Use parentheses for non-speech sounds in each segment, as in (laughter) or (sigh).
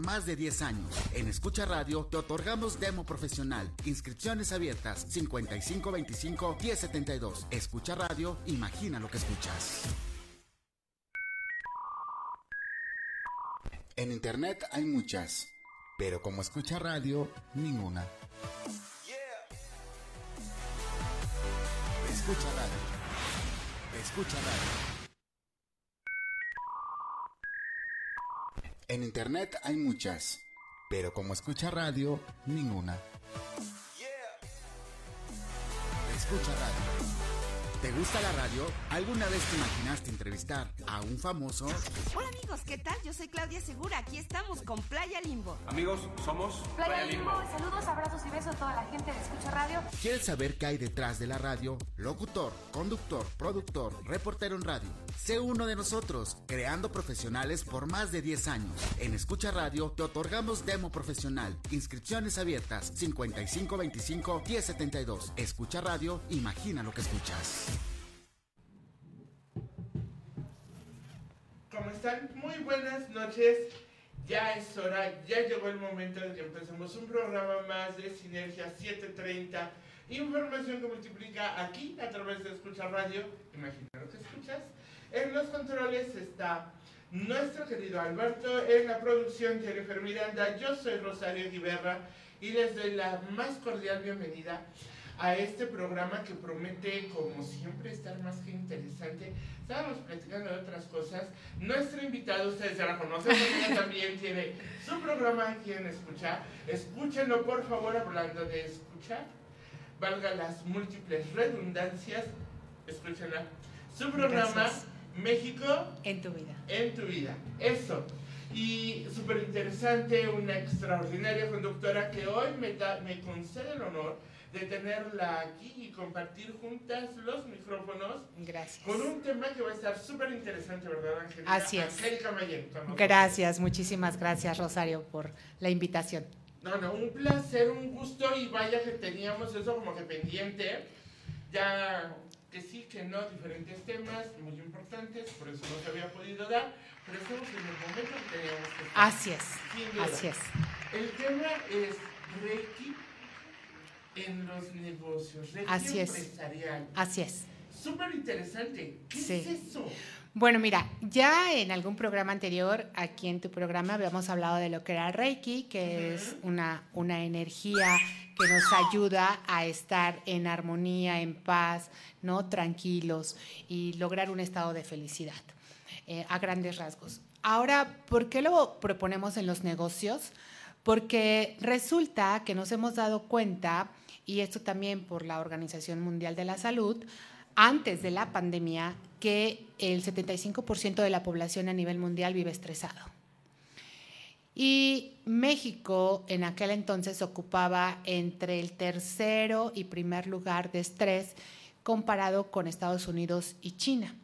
más de 10 años. En Escucha Radio te otorgamos demo profesional. Inscripciones abiertas 5525 1072. Escucha Radio, imagina lo que escuchas. En internet hay muchas, pero como escucha radio, ninguna. Escucha radio. Escucha radio. En internet hay muchas, pero como escucha radio, ninguna. Escucha radio. ¿Te gusta la radio? ¿Alguna vez te imaginaste entrevistar a un famoso? Hola amigos, ¿qué tal? Yo soy Claudia Segura. Aquí estamos con Playa Limbo. Amigos, somos Playa, Limbo. Saludos, abrazos y besos a toda la gente de Escucha Radio. ¿Quieres saber qué hay detrás de la radio? Locutor, conductor, productor, reportero en radio. Sé uno de nosotros, creando profesionales por más de 10 años. En Escucha Radio te otorgamos demo profesional. Inscripciones abiertas 5525 1072. Escucha Radio, imagina lo que escuchas. Están? Muy buenas noches. Ya es hora, ya llegó el momento de que empecemos un programa más de Sinergia 730. Información que multiplica aquí a través de Escucha Radio. Imagina lo que escuchas. En los controles está nuestro querido Alberto. En la producción, Jennifer Miranda. Yo soy Rosario Guiberra y les doy la más cordial bienvenida a este programa que promete, como siempre, estar más que interesante. Estábamos platicando de otras cosas. Nuestro invitado, ustedes ya la conocen, ella también tiene su programa aquí en Escuchar. Escúchenlo, por favor, hablando de escuchar. Valga las múltiples redundancias, escúchenla. Su programa, Gracias. México En tu vida. en tu vida. Eso. Y súper interesante, una extraordinaria conductora que hoy me, da, me concede el honor de tenerla aquí y compartir juntas los micrófonos Gracias. con un tema que va a estar súper interesante, ¿verdad, Angélica? Así es. Angélica Mayen. Gracias, muchísimas gracias Rosario por la invitación. No, no, un placer, un gusto y vaya que teníamos eso como que pendiente. Ya que sí, que no, diferentes temas muy importantes, por eso no se había podido dar, pero estamos en el momento que teníamos que estar. Así es, así es. El tema es Reiki en los negocios, Reiki Así es. empresarial. Así es. Súper interesante. ¿Qué Sí. es eso? Bueno, mira, ya en algún programa anterior, aquí en tu programa, habíamos hablado de lo que era Reiki, que es una, una energía que nos ayuda a estar en armonía, en paz, ¿no? Tranquilos y lograr un estado de felicidad, eh, a grandes rasgos. Ahora, ¿por qué lo proponemos en los negocios? Porque resulta que nos hemos dado cuenta, y esto también por la Organización Mundial de la Salud, antes de la pandemia, que el 75% de la población a nivel mundial vive estresado. Y México en aquel entonces ocupaba entre el tercero y primer lugar de estrés comparado con Estados Unidos y China.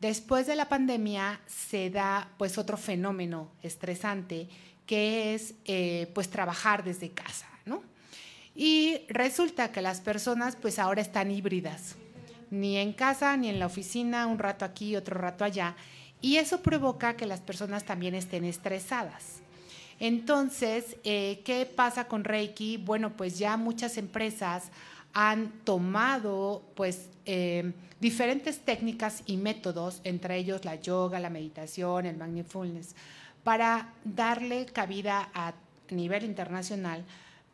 Después de la pandemia se da pues otro fenómeno estresante que es eh, pues trabajar desde casa. Y resulta que las personas pues ahora están híbridas, ni en casa ni en la oficina, un rato aquí, otro rato allá, y eso provoca que las personas también estén estresadas. Entonces, eh, ¿qué pasa con Reiki? Bueno, pues ya muchas empresas han tomado pues eh, diferentes técnicas y métodos, entre ellos la yoga, la meditación, el mindfulness, para darle cabida a nivel internacional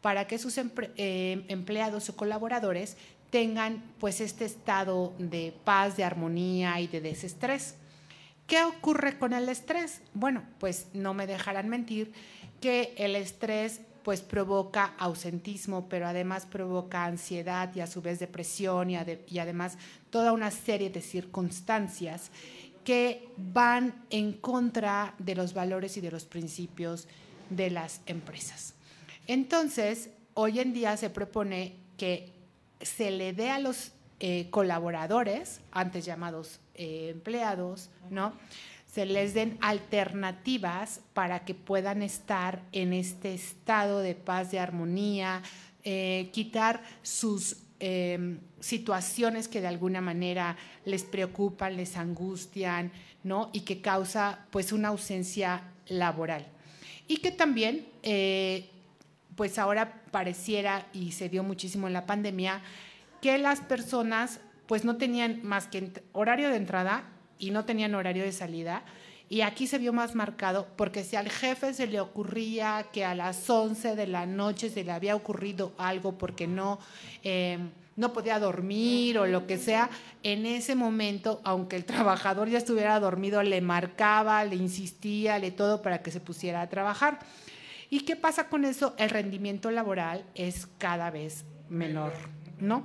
para que sus eh, empleados o colaboradores tengan pues este estado de paz, de armonía y de desestrés. ¿Qué ocurre con el estrés? Bueno, pues no me dejarán mentir que el estrés pues provoca ausentismo, pero además provoca ansiedad y a su vez depresión y además toda una serie de circunstancias que van en contra de los valores y de los principios de las empresas. Entonces, hoy en día se propone que se le dé a los eh, colaboradores, antes llamados eh, empleados, ¿no? Se les den alternativas para que puedan estar en este estado de paz, de armonía, eh, quitar sus eh, situaciones que de alguna manera les preocupan, les angustian, ¿no? Y que causa pues una ausencia laboral. y que también, pues ahora pareciera y se dio muchísimo en la pandemia, que las personas pues no tenían más que horario de entrada y no tenían horario de salida. Y aquí se vio más marcado porque si al jefe se le ocurría que a las 11 de la noche se le había ocurrido algo porque no, eh, no podía dormir o lo que sea, en ese momento, aunque el trabajador ya estuviera dormido, le marcaba, le insistía, le todo para que se pusiera a trabajar. ¿Y qué pasa con eso? El rendimiento laboral es cada vez menor, ¿no?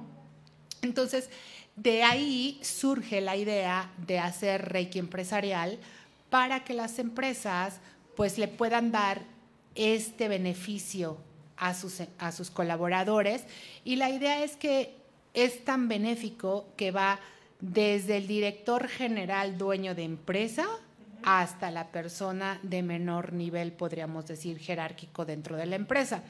Entonces, de ahí surge la idea de hacer Reiki empresarial para que las empresas pues le puedan dar este beneficio a sus, a sus colaboradores y la idea es que es tan benéfico que va desde el director general dueño de empresa hasta la persona de menor nivel, podríamos decir, jerárquico dentro de la empresa.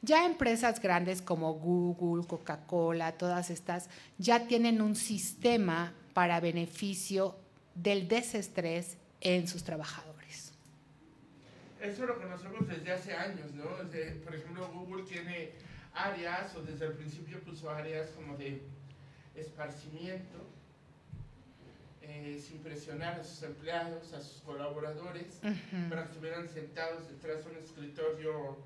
Ya empresas grandes como Google, Coca-Cola, todas estas, ya tienen un sistema para beneficio del desestrés en sus trabajadores. Eso lo conocemos desde hace años, ¿no? por ejemplo, Google tiene áreas, o desde el principio puso áreas como de esparcimiento, eh, sin presionar a sus empleados, a sus colaboradores, para que estuvieran sentados detrás de un escritorio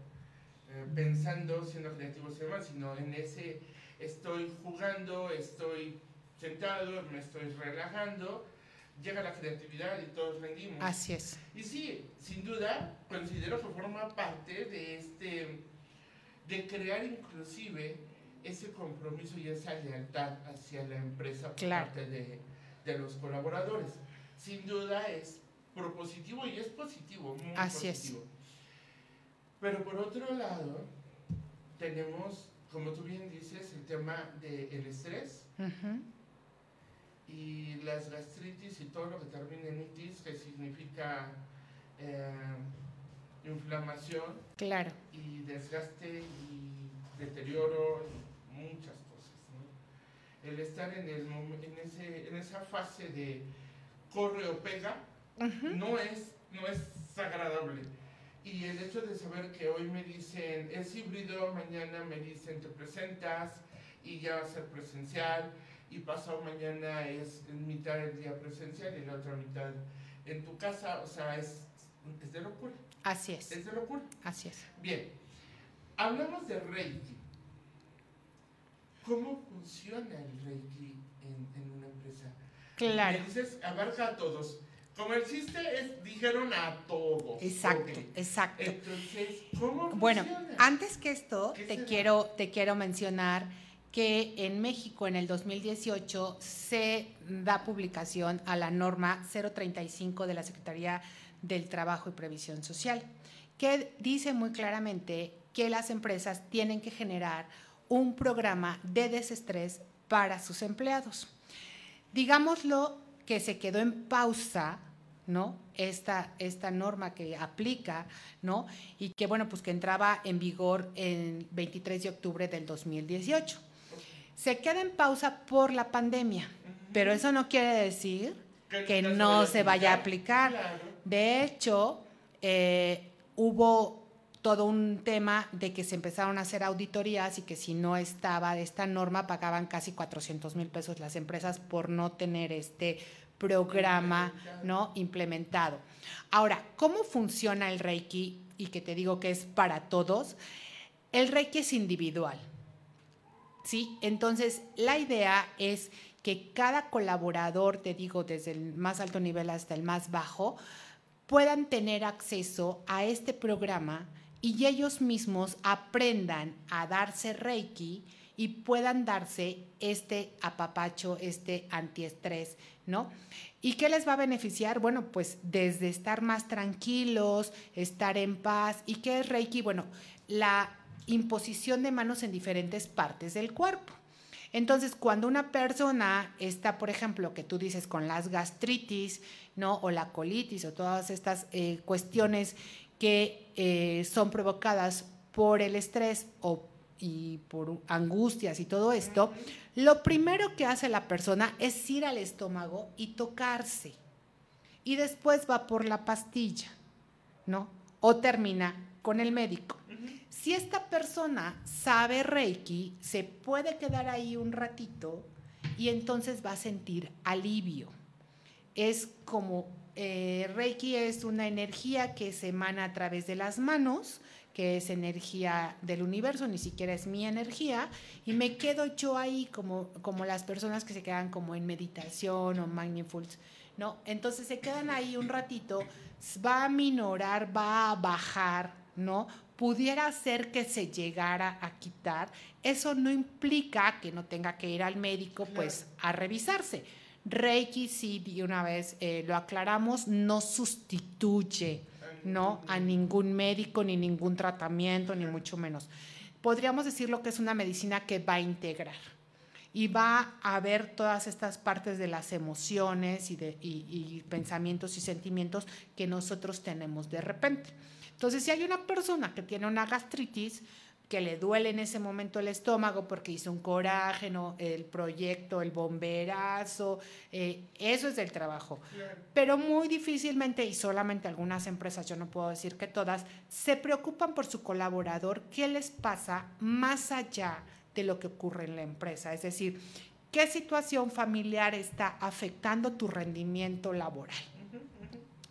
eh, pensando, siendo creativos y demás, sino en ese estoy jugando, estoy sentado, me estoy relajando, llega la creatividad y todos rendimos. Así es. Y sí, sin duda, considero que forma parte de este, de crear inclusive ese compromiso y esa lealtad hacia la empresa por parte de, de, los colaboradores. Sin duda es propositivo y es positivo, muy Así positivo. Es. Pero por otro lado, tenemos, como tú bien dices, el tema del estrés y las gastritis y todo lo que termina en itis, que significa eh, inflamación claro. y desgaste y deterioro y muchas. El estar en, el, en, ese, en esa fase de corre o pega no, es, no es agradable y el hecho de saber que hoy me dicen es híbrido, mañana me dicen te presentas y ya va a ser presencial y pasado mañana es mitad del día presencial y la otra mitad en tu casa, o sea, es, es de locura. Así es. Es de locura. Así es. Bien, hablamos de Reiki. ¿Cómo funciona el Reiki en, en una empresa? Claro. Me dices, abarca a todos. Como el chiste es, dijeron a todos. Exacto, exacto. Entonces, ¿cómo Bueno, antes que esto, te quiero, te quiero mencionar que en México en el 2018 se da publicación a la norma 035 de la Secretaría del Trabajo y Previsión Social, que dice muy claramente que las empresas tienen que generar un programa de desestrés para sus empleados. Digámoslo que se quedó en pausa, ¿no? Esta, esta norma que aplica, ¿no? Y que, bueno, pues que entraba en vigor el 23 de octubre del 2018. Se queda en pausa por la pandemia, pero eso no quiere decir que no se vaya a aplicar. De hecho, eh, hubo todo un tema de que se empezaron a hacer auditorías y que si no estaba esta norma pagaban casi 400 mil pesos las empresas por no tener este programa no implementado. Ahora, ¿cómo funciona el Reiki? Y que te digo que es para todos. El Reiki es individual. ¿Sí? Entonces, la idea es que cada colaborador, te digo, desde el más alto nivel hasta el más bajo, puedan tener acceso a este programa y ellos mismos aprendan a darse Reiki y puedan darse este apapacho, este antiestrés, ¿no? ¿Y qué les va a beneficiar? Bueno, pues desde estar más tranquilos, estar en paz. ¿Y qué es Reiki? Bueno, la imposición de manos en diferentes partes del cuerpo. Entonces, cuando una persona está, por ejemplo, que tú dices con las gastritis, ¿no? O la colitis o todas estas eh, cuestiones que eh, son provocadas por el estrés o y por angustias y todo esto, lo primero que hace la persona es ir al estómago y tocarse. Y después va por la pastilla, ¿no? o termina con el médico. Si esta persona sabe Reiki, se puede quedar ahí un ratito y entonces va a sentir alivio. Es como eh, Reiki es una energía que se emana a través de las manos, que es energía del universo, ni siquiera es mi energía, y me quedo yo ahí como, como las personas que se quedan como en meditación o mindful, ¿no? Entonces se quedan ahí un ratito, va a minorar, va a bajar, ¿no? pudiera ser que se llegara a quitar, eso no implica que no tenga que ir al médico pues a revisarse. Reiki, sí, de una vez eh, lo aclaramos, no sustituye ¿no? a ningún médico, ni ningún tratamiento, ni mucho menos. Podríamos decir lo que es una medicina que va a integrar y va a ver todas estas partes de las emociones y, de, y pensamientos y sentimientos que nosotros tenemos de repente. Entonces, si hay una persona que tiene una gastritis, que le duele en ese momento el estómago porque hizo un coraje, el proyecto, el bomberazo, eh, eso es del trabajo. Pero muy difícilmente, y solamente algunas empresas, yo no puedo decir que todas, se preocupan por su colaborador, qué les pasa más allá de lo que ocurre en la empresa. Es decir, qué situación familiar está afectando tu rendimiento laboral.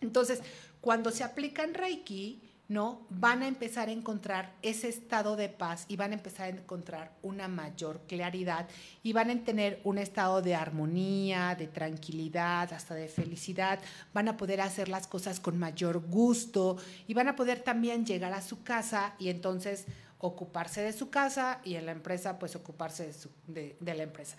Entonces, cuando se aplica en Reiki, ¿no? Van a empezar a encontrar ese estado de paz y van a empezar a encontrar una mayor claridad y van a tener un estado de armonía, de tranquilidad, hasta de felicidad. Van a poder hacer las cosas con mayor gusto y van a poder también llegar a su casa y entonces ocuparse de su casa y en la empresa pues ocuparse de, de la empresa.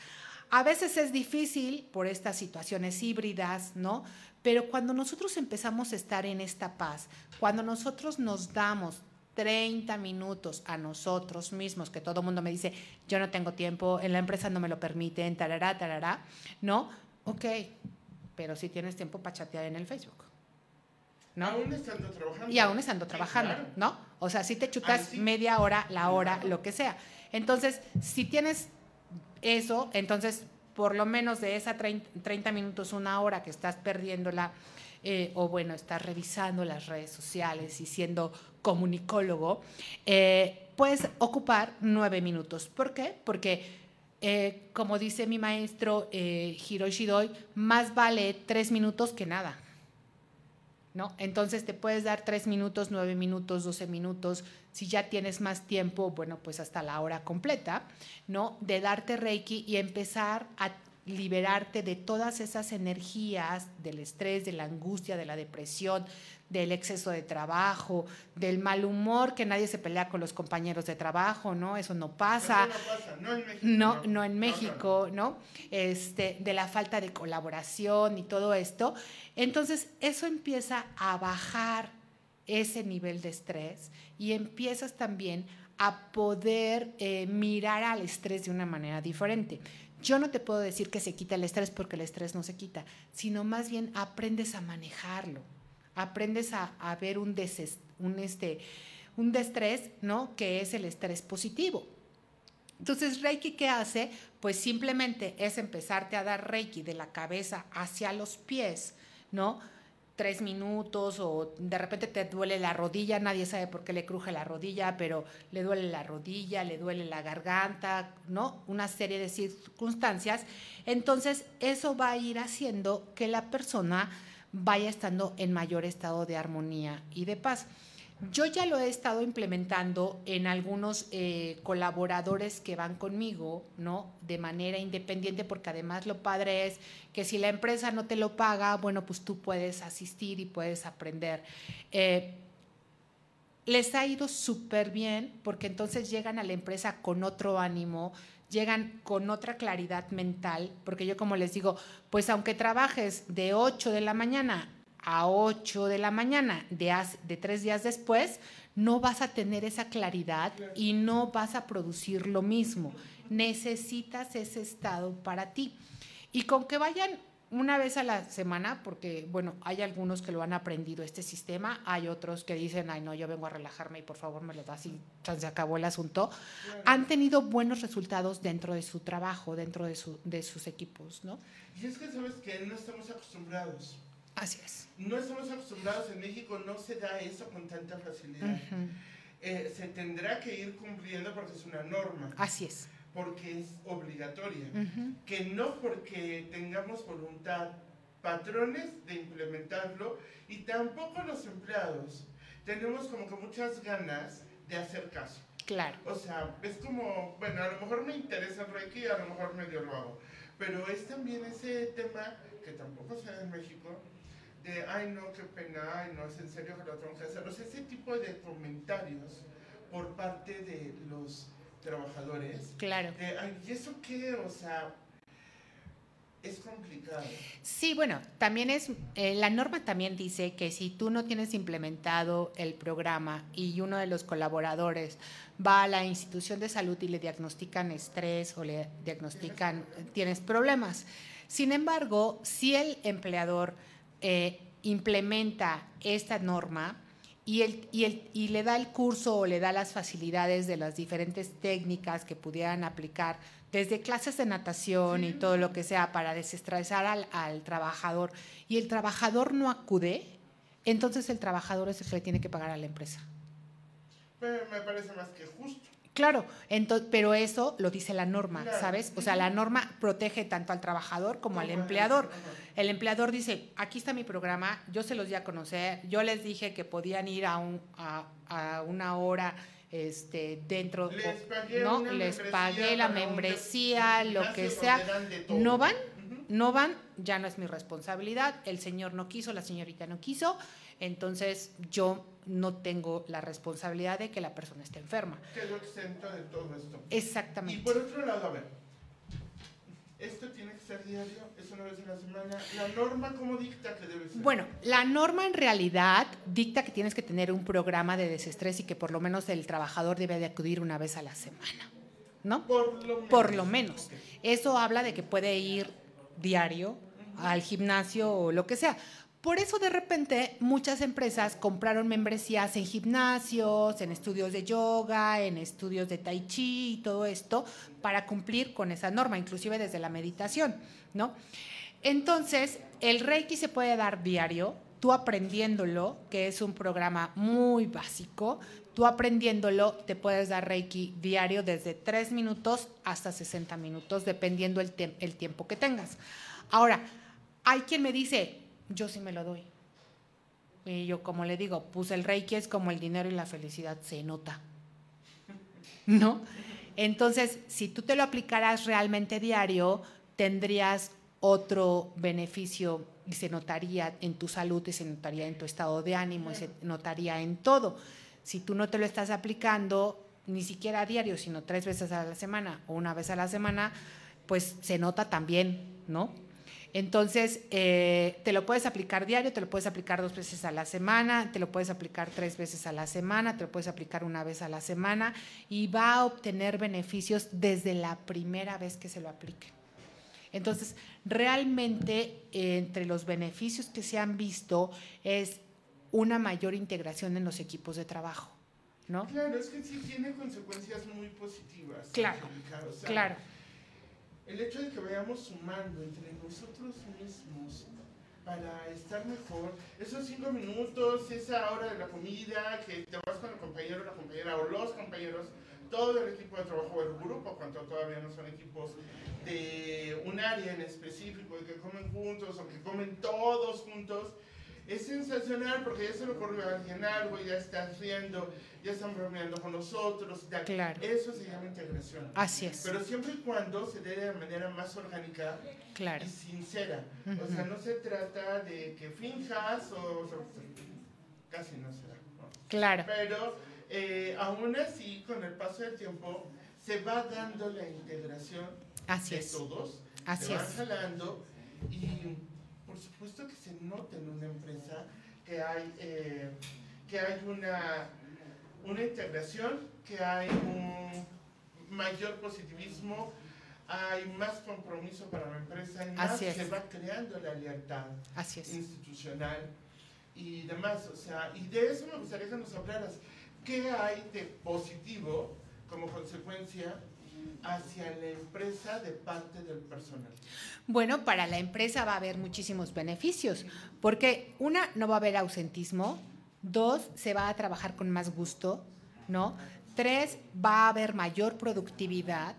A veces es difícil por estas situaciones híbridas, ¿no? Pero cuando nosotros empezamos a estar en esta paz, cuando nosotros nos damos 30 minutos a nosotros mismos, que todo el mundo me dice, yo no tengo tiempo, en la empresa no me lo permiten, tarará, tarará, ¿no? Ok, pero si tienes tiempo para chatear en el Facebook. ¿no? Aún estando trabajando. Y aún estando trabajando, ¿no? O sea, si te chutas media hora, la hora, lo que sea. Entonces, si tienes eso, entonces por lo menos de esa 30 minutos, una hora que estás perdiéndola, eh, o bueno, estás revisando las redes sociales y siendo comunicólogo, eh, puedes ocupar nueve minutos. ¿Por qué? Porque, eh, como dice mi maestro Hiroshi Doi, más vale tres minutos que nada. ¿No? Entonces te puedes dar tres minutos, nueve minutos, doce minutos, si ya tienes más tiempo, bueno, pues hasta la hora completa, ¿no? De darte Reiki y empezar a liberarte de todas esas energías del estrés, de la angustia, de la depresión, del exceso de trabajo, del mal humor, que nadie se pelea con los compañeros de trabajo, ¿no? Eso no pasa. no, pasa. no en México. No, no en México, ¿no? Este, de la falta de colaboración y todo esto. Entonces, eso empieza a bajar ese nivel de estrés y empiezas también a poder eh, mirar al estrés de una manera diferente. Yo no te puedo decir que se quita el estrés porque el estrés no se quita, sino más bien aprendes a manejarlo, aprendes a, ver un, un, este, un destrés, ¿no? Que es el estrés positivo. Entonces, Reiki, ¿qué hace? Pues simplemente es empezarte a dar Reiki de la cabeza hacia los pies, ¿no? Tres minutos o de repente te duele la rodilla, nadie sabe por qué le cruje la rodilla, pero le duele la rodilla, le duele la garganta, ¿no? Una serie de circunstancias. Entonces, eso va a ir haciendo que la persona vaya estando en mayor estado de armonía y de paz. Yo ya lo he estado implementando en algunos eh, colaboradores que van conmigo, ¿no? De manera independiente, porque además lo padre es que si la empresa no te lo paga, bueno, pues tú puedes asistir y puedes aprender. Eh, les ha ido súper bien porque entonces llegan a la empresa con otro ánimo, llegan con otra claridad mental, porque yo como les digo, pues aunque trabajes de 8 de la mañana a 8 de la mañana de, de tres días después, no vas a tener esa claridad y no vas a producir lo mismo. Necesitas ese estado para ti. Y con que vayan una vez a la semana, porque bueno, hay algunos que lo han aprendido este sistema, hay otros que dicen, ay no, yo vengo a relajarme y por favor me lo das y se acabó el asunto, han tenido buenos resultados dentro de su trabajo, dentro de, su, de sus equipos, ¿no? Y es que sabes que no estamos acostumbrados Así es. No estamos acostumbrados en México, no se da eso con tanta facilidad. Eh, se tendrá que ir cumpliendo porque es una norma. Así es. Porque es obligatoria. Que no porque tengamos voluntad, patrones de implementarlo y tampoco los empleados tenemos como que muchas ganas de hacer caso. Claro. O sea, es como, bueno, a lo mejor me interesa el Reiki, a lo mejor medio lo hago. Pero es también ese tema que tampoco se da en México, de, ay no, qué pena, ay no, es en serio que lo tengo que hacer. O sea, ese tipo de comentarios por parte de los trabajadores. Claro. De, ay, ¿y eso qué? O sea, es complicado. Sí, bueno, también es, eh, la norma también dice que si tú no tienes implementado el programa y uno de los colaboradores va a la institución de salud y le diagnostican estrés o le diagnostican, tienes problemas. Sin embargo, si el empleador eh, implementa esta norma, y, el, y, el, y, le da el curso o le da las facilidades de las diferentes técnicas que pudieran aplicar desde clases de natación y todo lo que sea para desestresar al, al, trabajador y el trabajador no acude, entonces el trabajador es el que le tiene que pagar a la empresa. Pero me parece más que justo. Claro, entonces, pero eso lo dice la norma, claro. ¿sabes? O sea, la norma protege tanto al trabajador como al empleador. El empleador dice, aquí está mi programa, yo se los di a conocer, yo les dije que podían ir a, un, a, a una hora este, dentro, les pagué, ¿no? Les pagué la membresía, lo que sea. No van, no van, ya no es mi responsabilidad. El señor no quiso, la señorita no quiso. Entonces yo no tengo la responsabilidad de que la persona esté enferma. Quedo exento de todo esto. Exactamente. Y por otro lado, a ver, esto tiene que ser diario, es una vez a la semana. ¿La norma cómo dicta que debe ser? Bueno, la norma en realidad dicta que tienes que tener un programa de desestrés y que por lo menos el trabajador debe de acudir una vez a la semana, ¿no? Por lo menos. Por lo menos. Okay. Eso habla de que puede ir diario uh -huh. al gimnasio o lo que sea. Por eso de repente muchas empresas compraron membresías en gimnasios, en estudios de yoga, en estudios de tai chi y todo esto para cumplir con esa norma, inclusive desde la meditación, ¿no? Entonces, el Reiki se puede dar diario, tú aprendiéndolo, que es un programa muy básico, tú aprendiéndolo te puedes dar Reiki diario desde 3 minutos hasta 60 minutos, dependiendo el, el tiempo que tengas. Ahora, hay quien me dice, yo sí me lo doy. Y yo, como le digo, pues el reiki es como el dinero y la felicidad, se nota. (laughs) ¿No? Entonces, si tú te lo aplicaras realmente diario, tendrías otro beneficio y se notaría en tu salud y se notaría en tu estado de ánimo y se notaría en todo. Si tú no te lo estás aplicando ni siquiera a diario, sino tres veces a la semana o una vez a la semana, pues se nota también, ¿no? Entonces, eh, te lo puedes aplicar diario, te lo puedes aplicar dos veces a la semana, te lo puedes aplicar tres veces a la semana, te lo puedes aplicar una vez a la semana y va a obtener beneficios desde la primera vez que se lo aplique. Entonces, realmente eh, entre los beneficios que se han visto es una mayor integración en los equipos de trabajo. ¿no? Claro, es que sí tiene consecuencias muy positivas. Claro, o sea, claro el hecho de que vayamos sumando entre nosotros mismos para estar mejor, esos cinco minutos, esa hora de la comida, que te vas con el compañero, la compañera o los compañeros, todo el equipo de trabajo o el grupo, cuando todavía no son equipos de un área en específico, de que comen juntos o que comen todos juntos, es sensacional porque ya se a alguien algo, ya están riendo, ya están bromeando con nosotros. Ya, claro. Eso se llama integración. Así es. Pero siempre y cuando se dé de manera más orgánica claro. y sincera. Uh -huh. O sea, no se trata de que finjas o, o sea, casi no se da. ¿no? Claro. Pero eh, aún así, con el paso del tiempo, se va dando la integración así de es. todos. Así se van es. jalando y por supuesto que se nota en una empresa que hay, eh, que hay una, una integración, que hay un mayor positivismo, hay más compromiso para la empresa, y más se va creando la lealtad Así es. institucional y demás. O sea, y de eso me gustaría que nos hablaras. ¿Qué hay de positivo como consecuencia hacia la empresa de parte del personal? Bueno, para la empresa va a haber muchísimos beneficios, porque una, no va a haber ausentismo, dos, se va a trabajar con más gusto, ¿no? Tres, va a haber mayor productividad,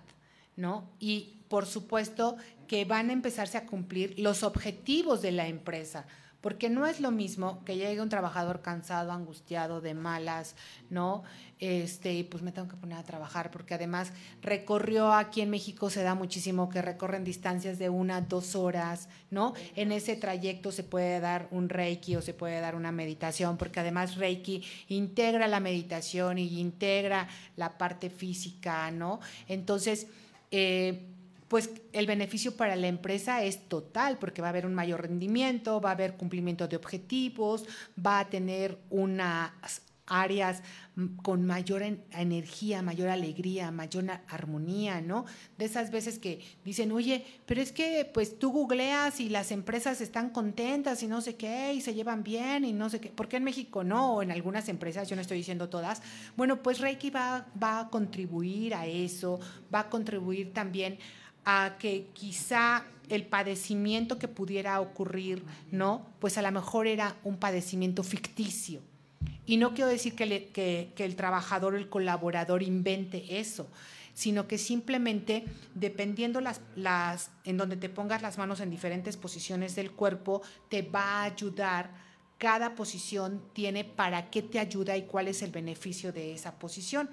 ¿no? Y por supuesto que van a empezarse a cumplir los objetivos de la empresa porque no es lo mismo que llegue un trabajador cansado, angustiado, de malas, ¿no? Este, y pues me tengo que poner a trabajar, porque además recorrió aquí en México, se da muchísimo que recorren distancias de una, dos horas, ¿no? En ese trayecto se puede dar un reiki o se puede dar una meditación, porque además reiki integra la meditación y integra la parte física, ¿no? Entonces, eh, pues el beneficio para la empresa es total, porque va a haber un mayor rendimiento, va a haber cumplimiento de objetivos, va a tener unas áreas con mayor energía, mayor alegría, mayor armonía, ¿no? De esas veces que dicen, oye, pero es que pues tú googleas y las empresas están contentas y no sé qué, y se llevan bien y no sé qué. ¿Por qué en México no? O en algunas empresas, yo no estoy diciendo todas. Bueno, pues Reiki va a contribuir a eso, va a contribuir también a que quizá el padecimiento que pudiera ocurrir, ¿no? Pues a lo mejor era un padecimiento ficticio. Y no quiero decir que, el trabajador o el colaborador invente eso, sino que simplemente dependiendo las, las, en donde te pongas las manos en diferentes posiciones del cuerpo, te va a ayudar cada posición tiene para qué te ayuda y cuál es el beneficio de esa posición.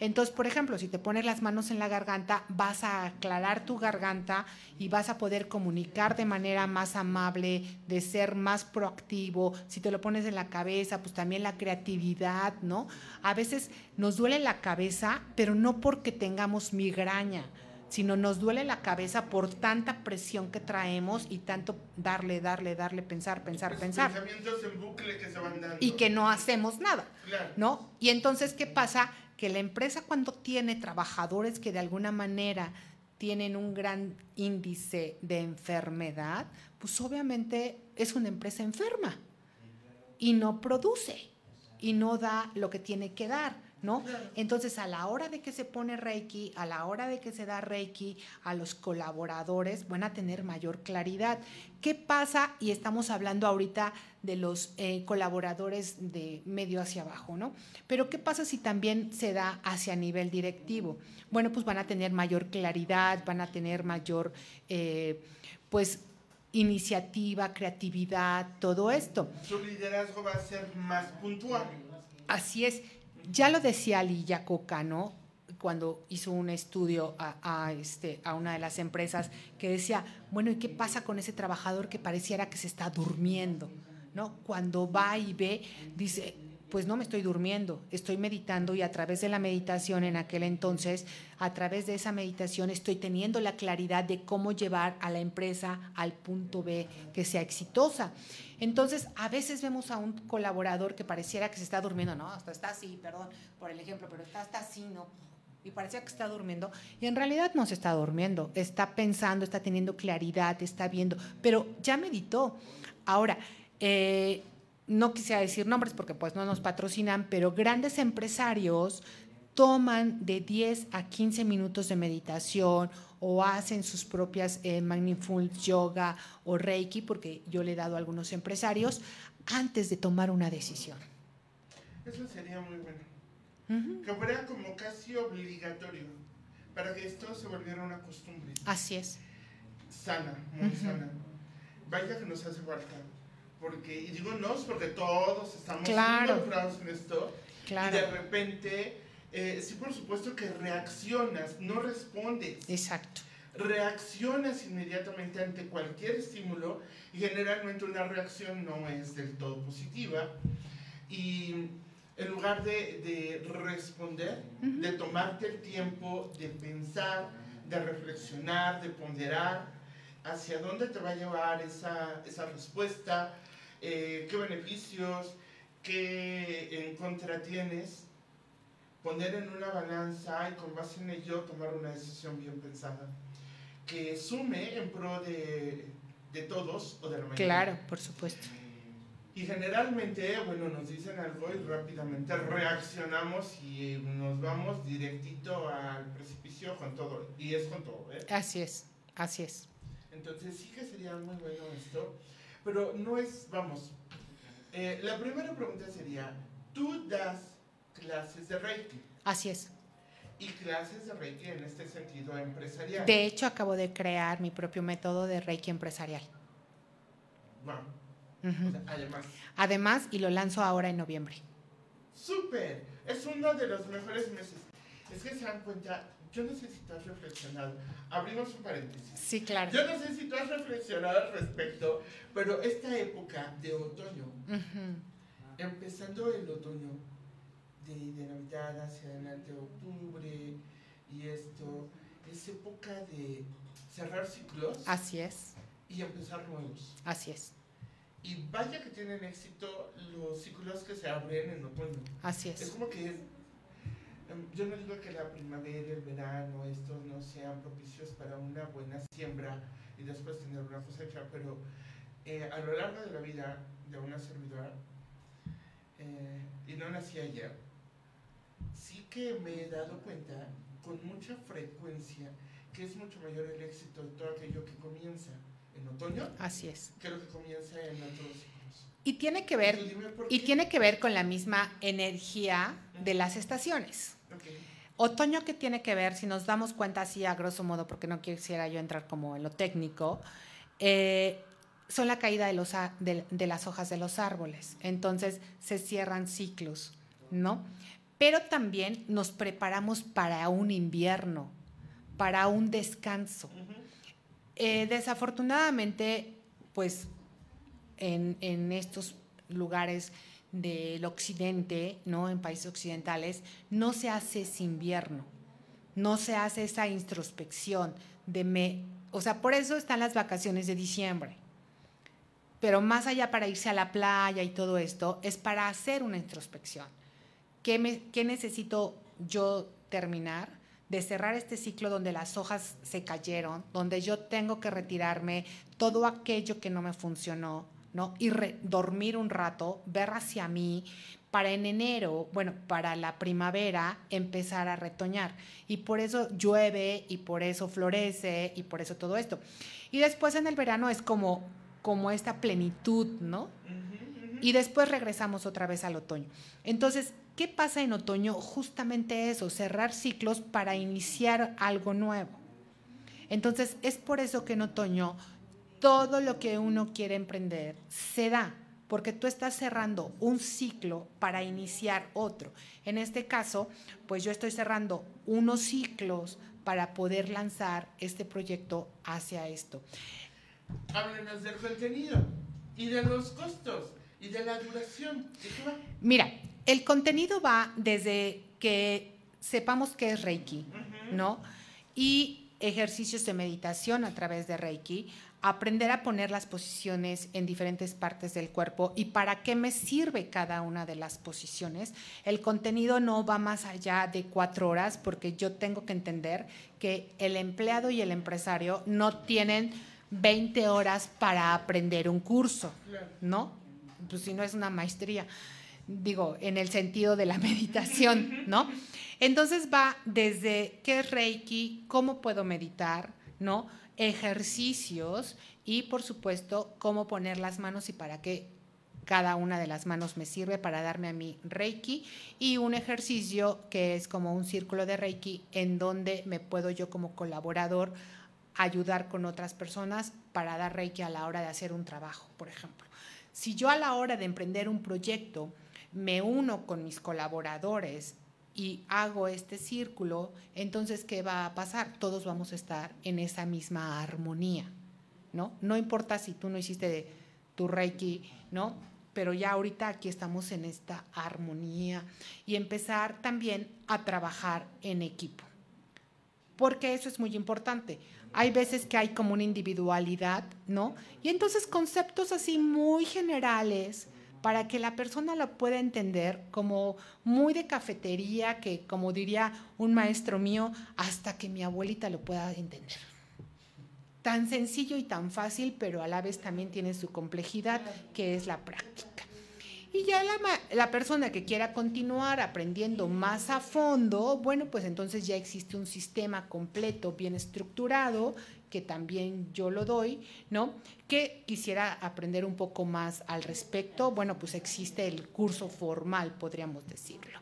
Entonces, por ejemplo, si te pones las manos en la garganta, vas a aclarar tu garganta y vas a poder comunicar de manera más amable, de ser más proactivo. Si te lo pones en la cabeza, pues también la creatividad, ¿no? A veces nos duele la cabeza, pero no porque tengamos migraña sino nos duele la cabeza por tanta presión que traemos y tanto darle, darle, darle, pensar, pensar, Los pensar. Pensamientos en bucle que se van dando. Y que no hacemos nada, Claro. ¿no? Y entonces, ¿qué pasa? Que la empresa cuando tiene trabajadores que de alguna manera tienen un gran índice de enfermedad, pues obviamente es una empresa enferma y no produce y no da lo que tiene que dar. ¿No? Entonces, a la hora de que se pone Reiki, a la hora de que se da Reiki a los colaboradores, van a tener mayor claridad. ¿Qué pasa? Y estamos hablando ahorita de los eh, colaboradores de medio hacia abajo, ¿no? Pero ¿qué pasa si también se da hacia nivel directivo? Bueno, pues van a tener mayor claridad, van a tener mayor, eh, pues, iniciativa, creatividad, todo esto. Su liderazgo va a ser más puntual. Así es. Ya lo decía Lilla Coca, ¿no? Cuando hizo un estudio a, este, a una de las empresas que decía, bueno, ¿y qué pasa con ese trabajador que pareciera que se está durmiendo? ¿No? Cuando va y ve, dice, pues no me estoy durmiendo, estoy meditando y a través de la meditación en aquel entonces, a través de esa meditación estoy teniendo la claridad de cómo llevar a la empresa al punto B que sea exitosa. Entonces, a veces vemos a un colaborador que pareciera que se está durmiendo, no, hasta está así, perdón por el ejemplo, pero está, así, ¿no? Y parecía que está durmiendo, y en realidad no se está durmiendo, está pensando, está teniendo claridad, está viendo, pero ya meditó. Ahora, eh, no quisiera decir nombres porque pues no nos patrocinan, pero grandes empresarios toman de 10 a 15 minutos de meditación o hacen sus propias eh, Yoga o Reiki, porque yo le he dado a algunos empresarios, antes de tomar una decisión. Eso sería muy bueno. Que fuera como casi obligatorio para que esto se volviera una costumbre. Así es. Sana, muy sana. Vaya que nos hace falta. Porque, y digo nos porque todos estamos claro. involucrados en esto. Claro. Y de repente eh, sí, por supuesto que reaccionas, no respondes. Exacto. Reaccionas inmediatamente ante cualquier estímulo y generalmente una reacción no es del todo positiva. Y en lugar de, responder, de tomarte el tiempo de pensar, de reflexionar, de ponderar hacia dónde te va a llevar esa, esa respuesta, eh, qué beneficios, qué en contra tienes, poner en una balanza y con base en ello tomar una decisión bien pensada que sume en pro de, de todos o de la mayoría. Claro, por supuesto. Y generalmente, bueno, nos dicen algo y rápidamente reaccionamos y nos vamos directito al precipicio con todo. Y es con todo, ¿eh? Así es, así es. Entonces sí que sería muy bueno esto. Pero no es, vamos, eh, la primera pregunta sería, ¿tú das clases de Reiki? Así es. Y clases de Reiki en este sentido empresarial. De hecho, acabo de crear mi propio método de Reiki empresarial. Wow. Ujú. O sea, además, Además, y lo lanzo ahora en noviembre. súper, es uno de los mejores meses. Es que se dan cuenta, yo no sé si tú has reflexionado, abrimos un paréntesis. Sí, claro. Yo no sé si tú has reflexionado al respecto, pero esta época de otoño, empezando el otoño, de, de Navidad hacia adelante, octubre y esto, es época de cerrar ciclos Así es, y empezar nuevos. así es, Y vaya que tienen éxito los ciclos que se abren en otoño. así Es es. como que es, yo no digo que la primavera, el verano, estos no sean propicios para una buena siembra y después tener una cosecha, pero eh, a lo largo de la vida de una servidora, eh, y no nací ayer, sí que me he dado cuenta con mucha frecuencia que es mucho mayor el éxito de todo aquello que comienza en otoño Así es. que lo que comienza en otros ciclos. Y tiene que ver, y tiene que ver con la misma energía de las estaciones. Otoño que tiene que ver, si nos damos cuenta así a grosso modo, porque no quisiera yo entrar como en lo técnico, eh, son la caída de, los, de, de las hojas de los árboles. Entonces se cierran ciclos, ¿no? Pero también nos preparamos para un invierno, para un descanso. Eh, desafortunadamente, pues en, en estos lugares del occidente, ¿no? En países occidentales, no se hace ese invierno, no se hace esa introspección de me, o sea, por eso están las vacaciones de diciembre. Pero más allá para irse a la playa y todo esto, es para hacer una introspección. ¿Qué, me- qué necesito yo terminar? De cerrar este ciclo donde las hojas se cayeron, donde yo tengo que retirarme todo aquello que no me funcionó, ¿no? Y re- dormir un rato, ver hacia mí, para en enero, bueno, para la primavera, empezar a retoñar. Y por eso llueve, y por eso florece, y por eso todo esto. Y después en el verano es como, como esta plenitud, ¿no? Y después regresamos otra vez al otoño. Entonces, ¿qué pasa en otoño? Justamente eso, cerrar ciclos para iniciar algo nuevo. Entonces, es por eso que en otoño todo lo que uno quiere emprender se da, porque tú estás cerrando un ciclo para iniciar otro. En este caso, pues yo estoy cerrando unos ciclos para poder lanzar este proyecto hacia esto. Háblenos del contenido y de los costos y de la duración. ¿De qué va? Mira, el contenido va desde que sepamos qué es Reiki, ¿no? Y ejercicios de meditación a través de Reiki, aprender a poner las posiciones en diferentes partes del cuerpo y para qué me sirve cada una de las posiciones. El contenido no va más allá de cuatro horas porque yo tengo que entender que el empleado y el empresario no tienen 20 horas para aprender un curso. ¿no? Pues si no es una maestría, digo, en el sentido de la (laughs) meditación, ¿no? Entonces va desde qué es Reiki, cómo puedo meditar, ¿no? Ejercicios y, por supuesto, cómo poner las manos y para qué cada una de las manos me sirve para darme a mí Reiki y un ejercicio que es como un círculo de Reiki en donde me puedo yo como colaborador ayudar con otras personas para dar Reiki a la hora de hacer un trabajo, por ejemplo. Si yo a la hora de emprender un proyecto me uno con mis colaboradores y hago este círculo, entonces, ¿qué va a pasar? Todos vamos a estar en esa misma armonía, ¿no? No importa si tú no hiciste tu Reiki, ¿no? Pero ya ahorita aquí estamos en esta armonía y empezar también a trabajar en equipo porque eso es muy importante. Hay veces que hay como una individualidad, ¿no? Y entonces conceptos así muy generales para que la persona lo pueda entender como muy de cafetería, que como diría un maestro mío, hasta que mi abuelita lo pueda entender. tan sencillo y tan fácil, pero a la vez también tiene su complejidad, que es la práctica. Y ya la, la, persona que quiera continuar aprendiendo más a fondo, bueno, pues entonces ya existe un sistema completo, bien estructurado, que también yo lo doy, ¿no? Que quisiera aprender un poco más al respecto, bueno, pues existe el curso formal, podríamos decirlo.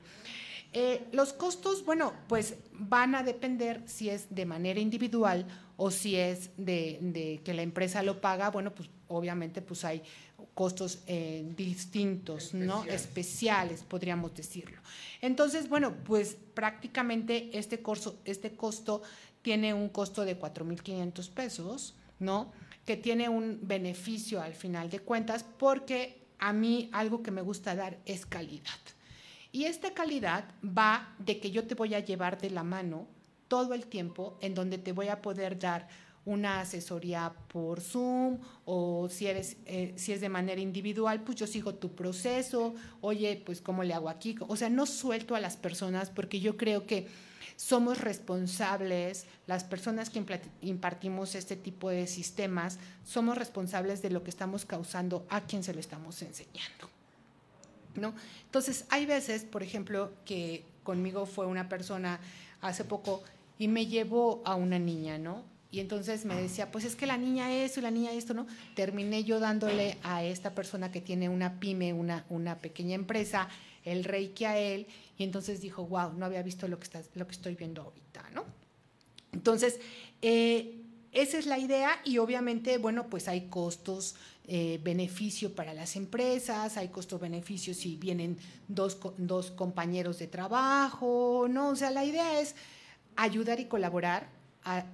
Eh, los costos, bueno, pues van a depender si es de manera individual o si es de, que la empresa lo paga, bueno, pues obviamente pues hay costos eh, distintos, ¿no? Especiales, podríamos decirlo. Entonces, bueno, pues prácticamente este, curso, este costo tiene un costo de 4.500 pesos, ¿no? Que tiene un beneficio al final de cuentas porque a mí algo que me gusta dar es calidad. Y esta calidad va de que yo te voy a llevar de la mano todo el tiempo en donde te voy a poder dar una asesoría por Zoom o si eres eh, si es de manera individual, pues yo sigo tu proceso, oye, pues cómo le hago aquí, o sea, no suelto a las personas porque yo creo que somos responsables, las personas que impartimos este tipo de sistemas, somos responsables de lo que estamos causando a quien se lo estamos enseñando. ¿No? Entonces, hay veces, por ejemplo, que conmigo fue una persona hace poco y me llevó a una niña, ¿no? Y entonces me decía, pues es que la niña eso y la niña esto, ¿no? Terminé yo dándole a esta persona que tiene una pyme, una, una pequeña empresa, el reiki a él, y entonces dijo, wow, no había visto lo que, está, lo que estoy viendo ahorita, ¿no? Entonces, eh, esa es la idea y obviamente, bueno, pues hay costos, eh, beneficio para las empresas, hay costo-beneficio si vienen dos, dos compañeros de trabajo, ¿no? O sea, la idea es ayudar y colaborar a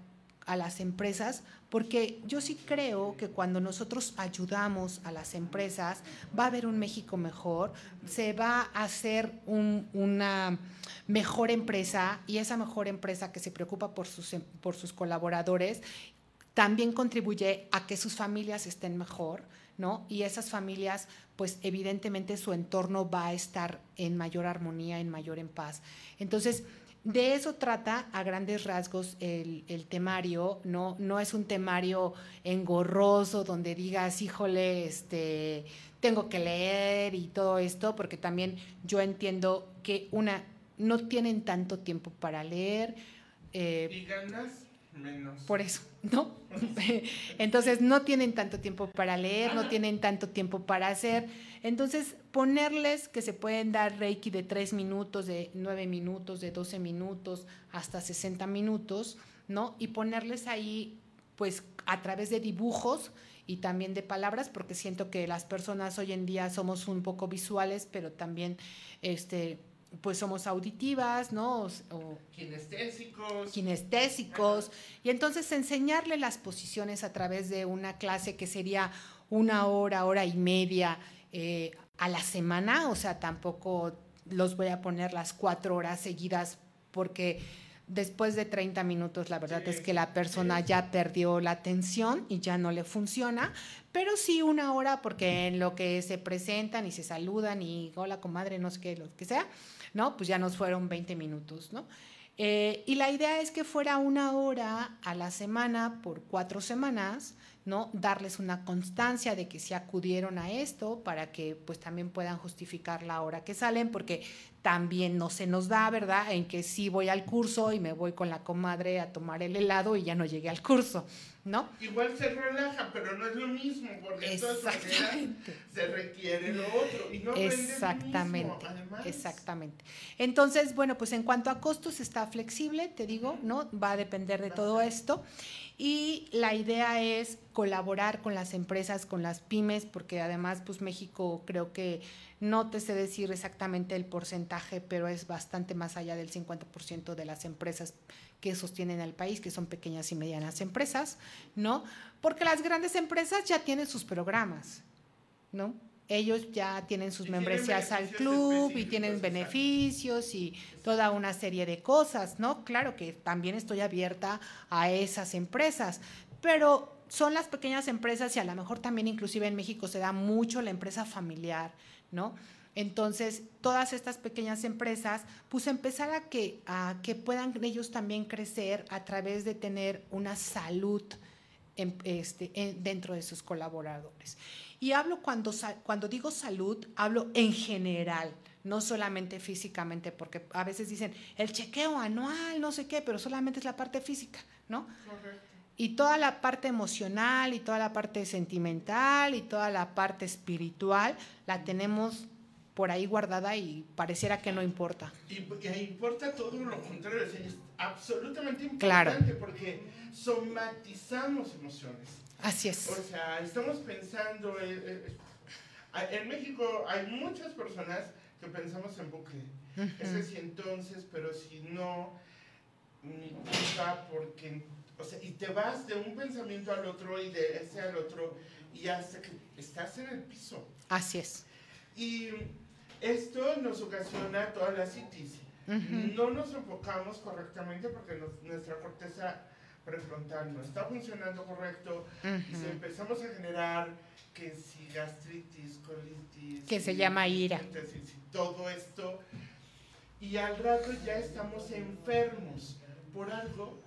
a las empresas, porque yo sí creo que cuando nosotros ayudamos a las empresas, va a haber un México mejor, se va a hacer una mejor empresa y esa mejor empresa que se preocupa por sus, por sus colaboradores también contribuye a que sus familias estén mejor, ¿no? Y esas familias, pues evidentemente su entorno va a estar en mayor armonía, en mayor en paz. Entonces, de eso trata a grandes rasgos el, temario, ¿no? No es un temario engorroso donde digas, híjole, este, tengo que leer y todo esto, porque también yo entiendo que una, no tienen tanto tiempo para leer. Eh, y ganas menos. Por eso, ¿no? (laughs) Entonces no tienen tanto tiempo para leer, no tienen tanto tiempo para hacer. Entonces, ponerles que se pueden dar Reiki de 3 minutos, de 9 minutos, de 12 minutos, hasta 60 minutos, ¿no? Y ponerles ahí, pues, a través de dibujos y también de palabras, porque siento que las personas hoy en día somos un poco visuales, pero también, este, pues somos auditivas, ¿no? O, kinestésicos. Kinestésicos. Y entonces enseñarle las posiciones a través de una clase que sería una hora, hora y media, eh, a la semana, o sea, tampoco los voy a poner las cuatro horas seguidas porque después de 30 minutos la verdad es que la persona ya perdió la atención y ya no le funciona, pero sí una hora porque en lo que se presentan y se saludan y hola comadre, no sé qué, lo que sea, ¿no? Pues ya nos fueron 20 minutos, ¿no? Eh, y la idea es que fuera una hora a la semana por cuatro semanas, ¿no? Darles una constancia de que se acudieron a esto para que pues también puedan justificar la hora que salen, porque también no se nos da, ¿verdad? En que sí voy al curso y me voy con la comadre a tomar el helado y ya no llegué al curso, ¿no? Igual se relaja, pero no es lo mismo, porque Exactamente. se requiere lo otro y no Exactamente. Mismo, además. Exactamente. Entonces, bueno, pues en cuanto a costos está flexible, te digo, ¿no? Va a depender de todo esto. Y la idea es colaborar con las empresas, con las pymes, porque además, pues México creo que no te sé decir exactamente el porcentaje, pero es bastante más allá del 50% de las empresas que sostienen al país, que son pequeñas y medianas empresas, ¿no? Porque las grandes empresas ya tienen sus programas, ¿no? Ellos ya tienen sus membresías al club y tienen beneficios y toda una serie de cosas, ¿no? Claro que también estoy abierta a esas empresas, pero son las pequeñas empresas y a lo mejor también inclusive en México se da mucho la empresa familiar, ¿no? Entonces, todas estas pequeñas empresas, pues empezar a que, a que puedan ellos también crecer a través de tener una salud este, dentro de sus colaboradores. Y hablo cuando, cuando digo salud, hablo en general, no solamente físicamente, porque a veces dicen el chequeo anual, no sé qué, pero solamente es la parte física, ¿no? Y toda la parte emocional y toda la parte sentimental y toda la parte espiritual la tenemos por ahí guardada y pareciera que no importa. Y, importa todo lo contrario, es absolutamente importante porque somatizamos emociones. Así es. O sea, estamos pensando, eh, eh, en México hay muchas personas que pensamos en bucle. Ese sí entonces, pero si no, ni porque, o sea, y te vas de un pensamiento al otro y de ese al otro y hasta que estás en el piso. Así es. Y esto nos ocasiona toda la citis. No nos enfocamos correctamente porque nuestra corteza prefrontal no está funcionando correcto y si empezamos a generar que si gastritis, colitis, que se llama ira, todo esto y al rato ya estamos enfermos por algo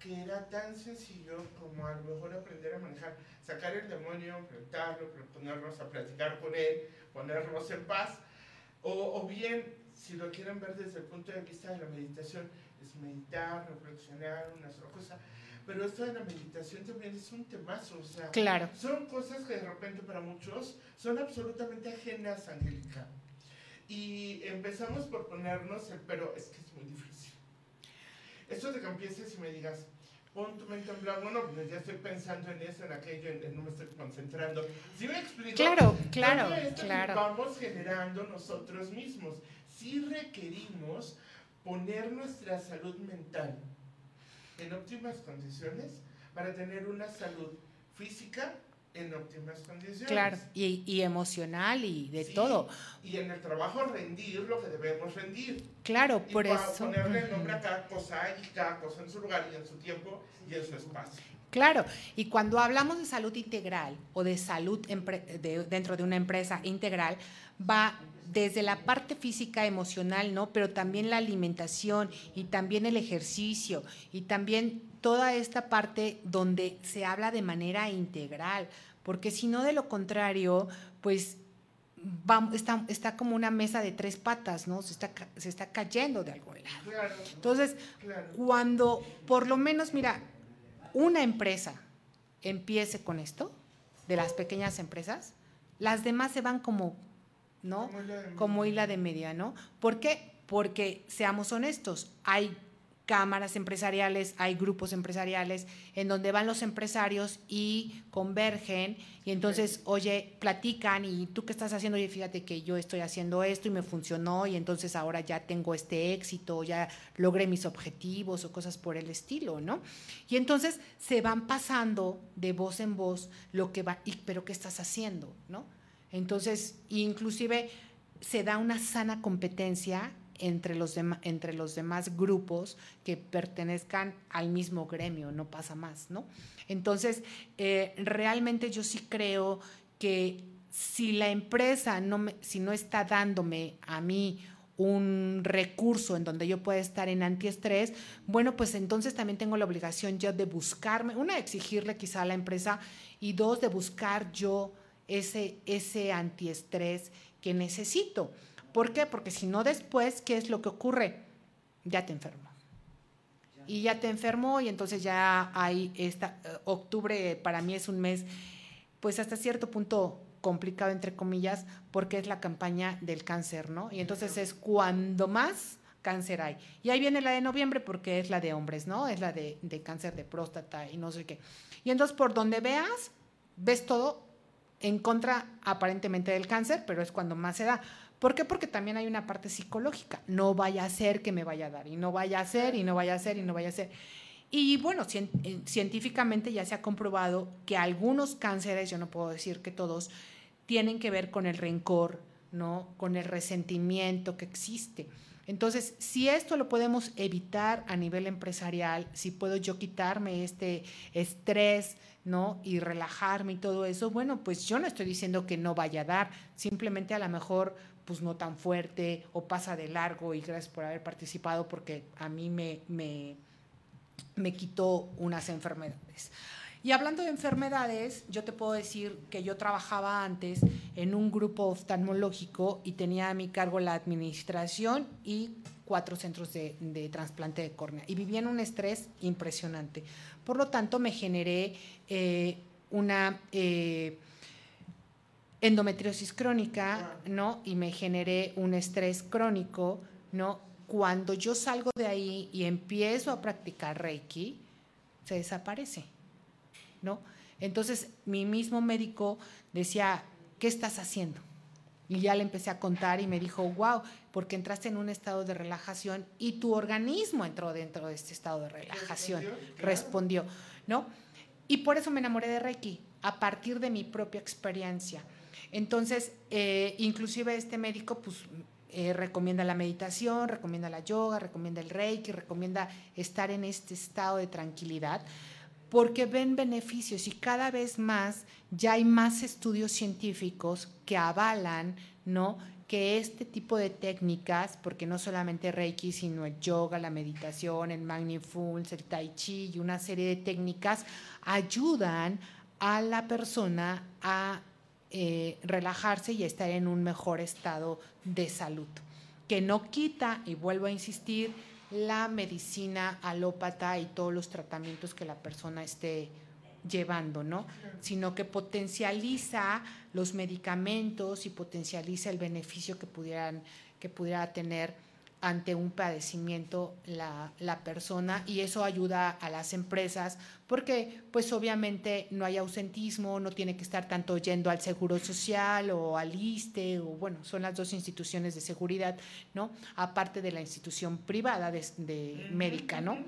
que era tan sencillo como a lo mejor aprender a manejar, sacar el demonio, enfrentarlo, ponernos a platicar con él, ponernos en paz, o, o bien, si lo quieren ver desde el punto de vista de la meditación, es meditar, reflexionar, una sola cosa. Pero esto de la meditación también es un temazo, o sea, claro. son cosas que de repente para muchos son absolutamente ajenas, Angélica. Y empezamos por ponernos el, pero es que es muy difícil. Esto de que empieces y me digas, pon tu mente en blanco, bueno, pues ya estoy pensando en eso, en aquello, en, no me estoy concentrando. ¿Sí me explico? Claro, claro, claro. vamos generando nosotros mismos. Si requerimos poner nuestra salud mental en óptimas condiciones para tener una salud física en óptimas condiciones. Claro, y, y emocional y de todo. Y en el trabajo rendir lo que debemos rendir. Claro, por eso. Ponerle el nombre a cada cosa y cada cosa en su lugar y en su tiempo y en su espacio. Claro, y cuando hablamos de salud integral o de salud dentro de una empresa integral, va desde la parte física, emocional, ¿no? Pero también la alimentación y también el ejercicio y también toda esta parte donde se habla de manera integral, porque si no, de lo contrario, pues está, está, como una mesa de tres patas, ¿no? Se está, se está cayendo de algún lado. Entonces, cuando por lo menos, mira, una empresa empiece con esto, de las pequeñas empresas, las demás se van como ¿no? Como isla de media, ¿no? ¿Por qué? Porque, seamos honestos, hay cámaras empresariales, hay grupos empresariales en donde van los empresarios y convergen y entonces, oye, platican y tú qué estás haciendo, oye, fíjate que yo estoy haciendo esto y me funcionó y entonces ahora ya tengo este éxito, ya logré mis objetivos o cosas por el estilo, ¿no? Y entonces se van pasando de voz en voz lo que va, y, pero ¿qué estás haciendo, ¿no? Entonces, inclusive se da una sana competencia entre los, entre los demás grupos que pertenezcan al mismo gremio, no pasa más, ¿no? Entonces, eh, realmente yo sí creo que si la empresa no me, si no está dándome a mí un recurso en donde yo pueda estar en antiestrés, bueno, pues entonces también tengo la obligación yo de buscarme, una, exigirle quizá a la empresa y dos, de buscar yo ese, ese antiestrés que necesito. ¿Por qué? Porque si no después, ¿qué es lo que ocurre? Ya te enfermo. Y ya te enfermo y entonces ya hay esta, eh, octubre para mí es un mes, pues hasta cierto punto complicado, entre comillas, porque es la campaña del cáncer, ¿no? Y entonces es cuando más cáncer hay. Y ahí viene la de noviembre porque es la de hombres, ¿no? Es la de, de cáncer de próstata y no sé qué. Y entonces por donde veas, ves todo en contra aparentemente del cáncer, pero es cuando más se da. ¿Por qué? Porque también hay una parte psicológica. No vaya a ser que me vaya a dar, y no vaya a ser, y no vaya a ser, y no vaya a ser. Y bueno, eh, científicamente ya se ha comprobado que algunos cánceres, yo no puedo decir que todos, tienen que ver con el rencor, ¿no? Con el resentimiento que existe. Entonces, si esto lo podemos evitar a nivel empresarial, si puedo yo quitarme este estrés, ¿no? Y relajarme y todo eso, bueno, pues yo no estoy diciendo que no vaya a dar, simplemente a lo mejor pues no tan fuerte o pasa de largo y gracias por haber participado porque a mí me, me, me quitó unas enfermedades. Y hablando de enfermedades, yo te puedo decir que yo trabajaba antes en un grupo oftalmológico y tenía a mi cargo la administración y cuatro centros de, trasplante de córnea. Y vivía en un estrés impresionante. Por lo tanto, me generé eh, una... Eh, endometriosis crónica, ¿no? Y me generé un estrés crónico, ¿no? Cuando yo salgo de ahí y empiezo a practicar Reiki, se desaparece, ¿no? Entonces, mi mismo médico decía, ¿qué estás haciendo? Y ya le empecé a contar y me dijo, wow, porque entraste en un estado de relajación y tu organismo entró dentro de este estado de relajación. Respondió, ¿no? Y por eso me enamoré de Reiki, a partir de mi propia experiencia. Entonces, eh, inclusive este médico, pues, eh, recomienda la meditación, recomienda la yoga, recomienda el reiki, recomienda estar en este estado de tranquilidad, porque ven beneficios y cada vez más ya hay más estudios científicos que avalan, ¿no? que este tipo de técnicas, porque no solamente Reiki, sino el yoga, la meditación, el mindfulness, el tai chi y una serie de técnicas ayudan a la persona a eh, relajarse y estar en un mejor estado de salud. Que no quita, y vuelvo a insistir, la medicina alópata y todos los tratamientos que la persona esté llevando, ¿no? Sino que potencializa los medicamentos y potencializa el beneficio que pudieran que pudiera tener ante un padecimiento la, persona y eso ayuda a las empresas porque pues obviamente no hay ausentismo, no tiene que estar tanto yendo al Seguro Social o al ISTE o bueno, son las dos instituciones de seguridad, ¿no? Aparte de la institución privada de, de médica, ¿no?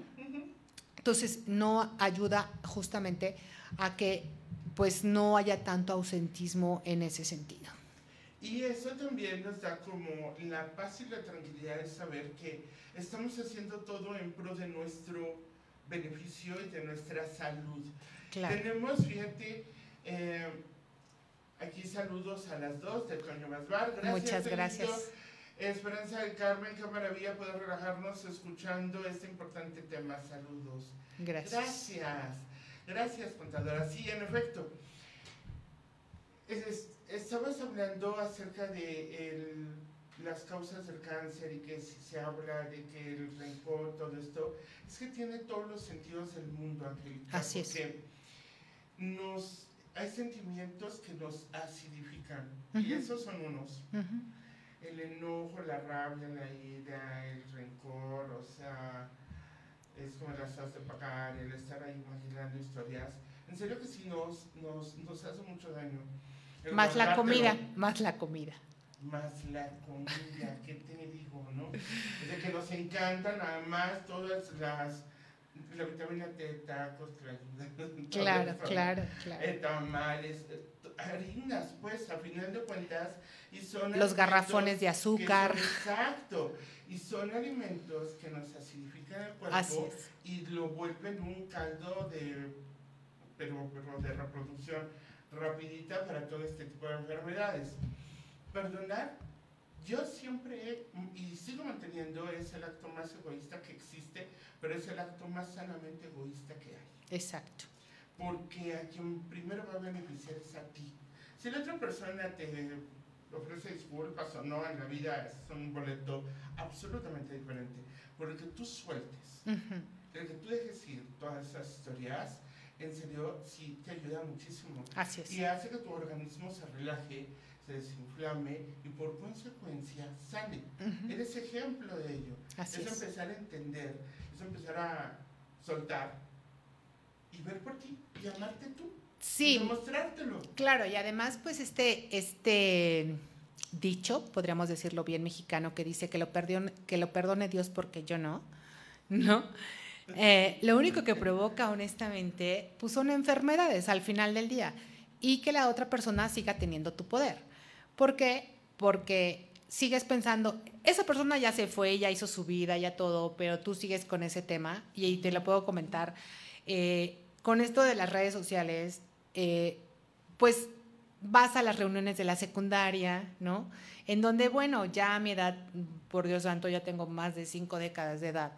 Entonces no ayuda justamente a que pues no haya tanto ausentismo en ese sentido. Y eso también nos da como la paz y la tranquilidad de saber que estamos haciendo todo en pro de nuestro beneficio y de nuestra salud. Tenemos, fíjate, eh, aquí saludos a las dos de Toño Masbar. Gracias. Muchas gracias. Esperanza de Carmen, qué maravilla poder relajarnos escuchando este importante tema. Saludos. Gracias. Gracias. Gracias, contadora. Sí, en efecto. Es, estabas hablando acerca de las causas del cáncer y que se habla de que el rencor, todo esto, es que tiene todos los sentidos del mundo, Angélica. Así es. nos, hay sentimientos que nos acidifican, y esos son unos. El enojo, la rabia, la ira, el rencor, o sea, es como las has de pagar, el estar ahí imaginando historias. En serio que sí nos, nos, nos hace mucho daño. Más la comida, más la comida. Más la comida, ¿qué te digo, no? Es que nos encantan además todas las la vitamina T, tacos, claro, claro, claro. Eh, tamales, eh, harinas, pues, a final de cuentas, y son los garrafones de azúcar. exacto, y son alimentos que nos acidifican el cuerpo y lo vuelven un caldo de, pero, pero de reproducción rapidita para todo este tipo de enfermedades. Perdonar, yo siempre y sigo manteniendo, es el acto más egoísta que existe, pero es el acto más sanamente egoísta que hay. Exacto. Porque a quien primero va a beneficiar es a ti. Si la otra persona te ofrece disculpas o no en la vida, es un boleto absolutamente diferente. Porque tú sueltes, el que tú dejes ir todas esas historias, en serio sí te ayuda muchísimo. Así es. Y hace que tu organismo se relaje, se desinflame y por consecuencia sane. Eres ejemplo de ello. Así es, empezar a entender, es empezar a soltar y ver por ti y amarte tú. Sí. Y demostrártelo. Claro, y además pues este, este dicho, podríamos decirlo bien mexicano, que dice que lo, perdone, que lo perdone Dios porque yo no, ¿no? Eh, lo único que provoca, honestamente, pues son enfermedades al final del día y que la otra persona siga teniendo tu poder. ¿Por qué? Porque sigues pensando, esa persona ya se fue, ya hizo su vida, ya todo, pero tú sigues con ese tema y te lo puedo comentar. Eh, con esto de las redes sociales, eh, pues vas a las reuniones de la secundaria, ¿no? En donde, bueno, ya a mi edad, por Dios santo, ya tengo más de cinco décadas de edad.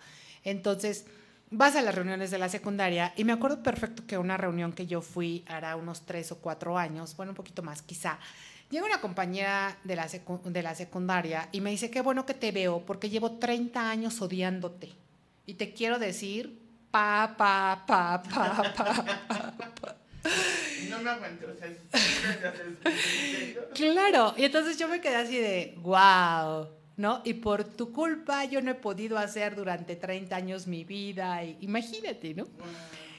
Entonces, vas a las reuniones de la secundaria y me acuerdo perfecto que una reunión que yo fui hará unos tres o cuatro años, bueno, un poquito más quizá, llega una compañera de la, de la secundaria y me dice, qué bueno que te veo porque llevo 30 años odiándote y te quiero decir, pa, pa, pa, pa, pa, pa. No me aguanto, o sea, (laughs) Claro, y entonces yo me quedé así de, wow, ¿no? Y por tu culpa yo no he podido hacer durante 30 años mi vida, y, imagínate, ¿no?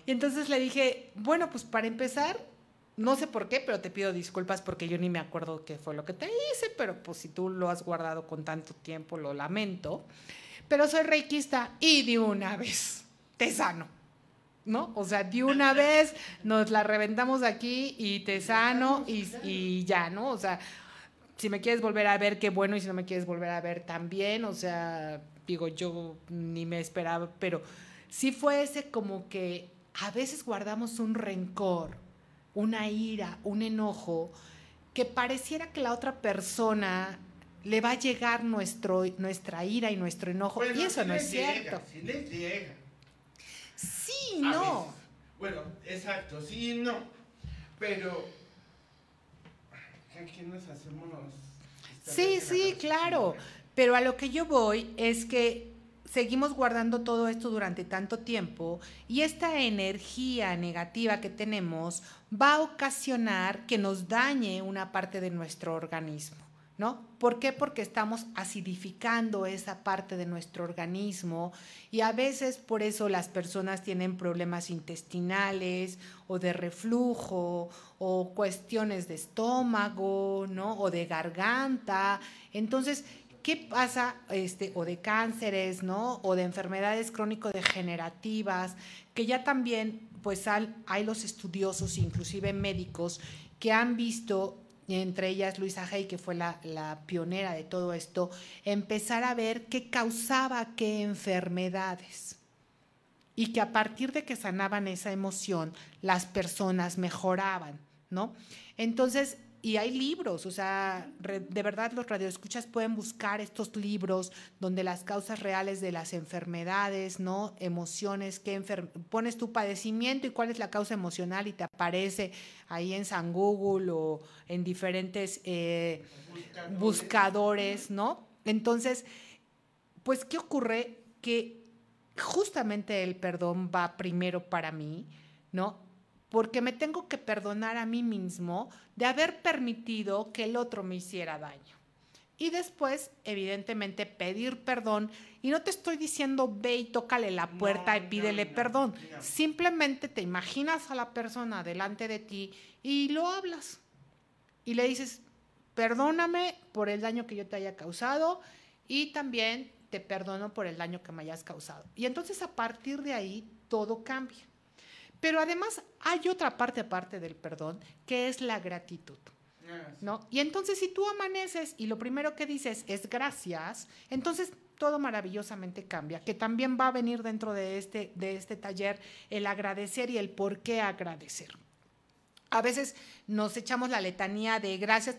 Y entonces le dije, bueno, pues para empezar, no sé por qué, pero te pido disculpas porque yo ni me acuerdo qué fue lo que te hice, pero pues si tú lo has guardado con tanto tiempo, lo lamento. Pero soy reikista y de una vez te sano, ¿no? O sea, de una vez nos la reventamos aquí y te sano y, y ya, ¿no? O sea, si me quieres volver a ver, qué bueno, y si no me quieres volver a ver, también, o sea, digo, yo ni me esperaba, pero sí fue ese como que a veces guardamos un rencor, una ira, un enojo, que pareciera que la otra persona le va a llegar nuestro, nuestra ira y nuestro enojo, y eso no es cierto. Sí les llega. Sí, no. Bueno, exacto, sí y no, pero aquí nos hacemos... Sí, sí, claro. Pero a lo que yo voy es que seguimos guardando todo esto durante tanto tiempo y esta energía negativa que tenemos va a ocasionar que nos dañe una parte de nuestro organismo. ¿No? ¿Por qué? Porque estamos acidificando esa parte de nuestro organismo y a veces por eso las personas tienen problemas intestinales o de reflujo o cuestiones de estómago, ¿no? O de garganta. Entonces, ¿qué pasa? Este, o de cánceres, ¿no? O de enfermedades crónico-degenerativas, que ya también, pues hay los estudiosos, inclusive médicos, que han visto entre ellas Luisa Hay, que fue la, pionera de todo esto, empezar a ver qué causaba qué enfermedades. Y que a partir de que sanaban esa emoción, las personas mejoraban, ¿no? Entonces, y hay libros, o sea, de verdad los radioescuchas pueden buscar estos libros donde las causas reales de las enfermedades, ¿no? Emociones, qué pones tu padecimiento y cuál es la causa emocional y te aparece ahí en San Google o en diferentes eh, buscadores, ¿no? Entonces, pues, ¿qué ocurre? Que justamente el perdón va primero para mí, ¿no? Porque me tengo que perdonar a mí mismo de haber permitido que el otro me hiciera daño. Y después, evidentemente, pedir perdón. Y no te estoy diciendo ve y tócale la puerta y pídele perdón. Simplemente te imaginas a la persona delante de ti y lo hablas. Y le dices, perdóname por el daño que yo te haya causado y también te perdono por el daño que me hayas causado. Y entonces a partir de ahí todo cambia. Pero además hay otra parte aparte del perdón, que es la gratitud. ¿No? Y entonces si tú amaneces y lo primero que dices es gracias, entonces todo maravillosamente cambia, que también va a venir dentro de este, de este taller el agradecer y el por qué agradecer. A veces nos echamos la letanía de gracias,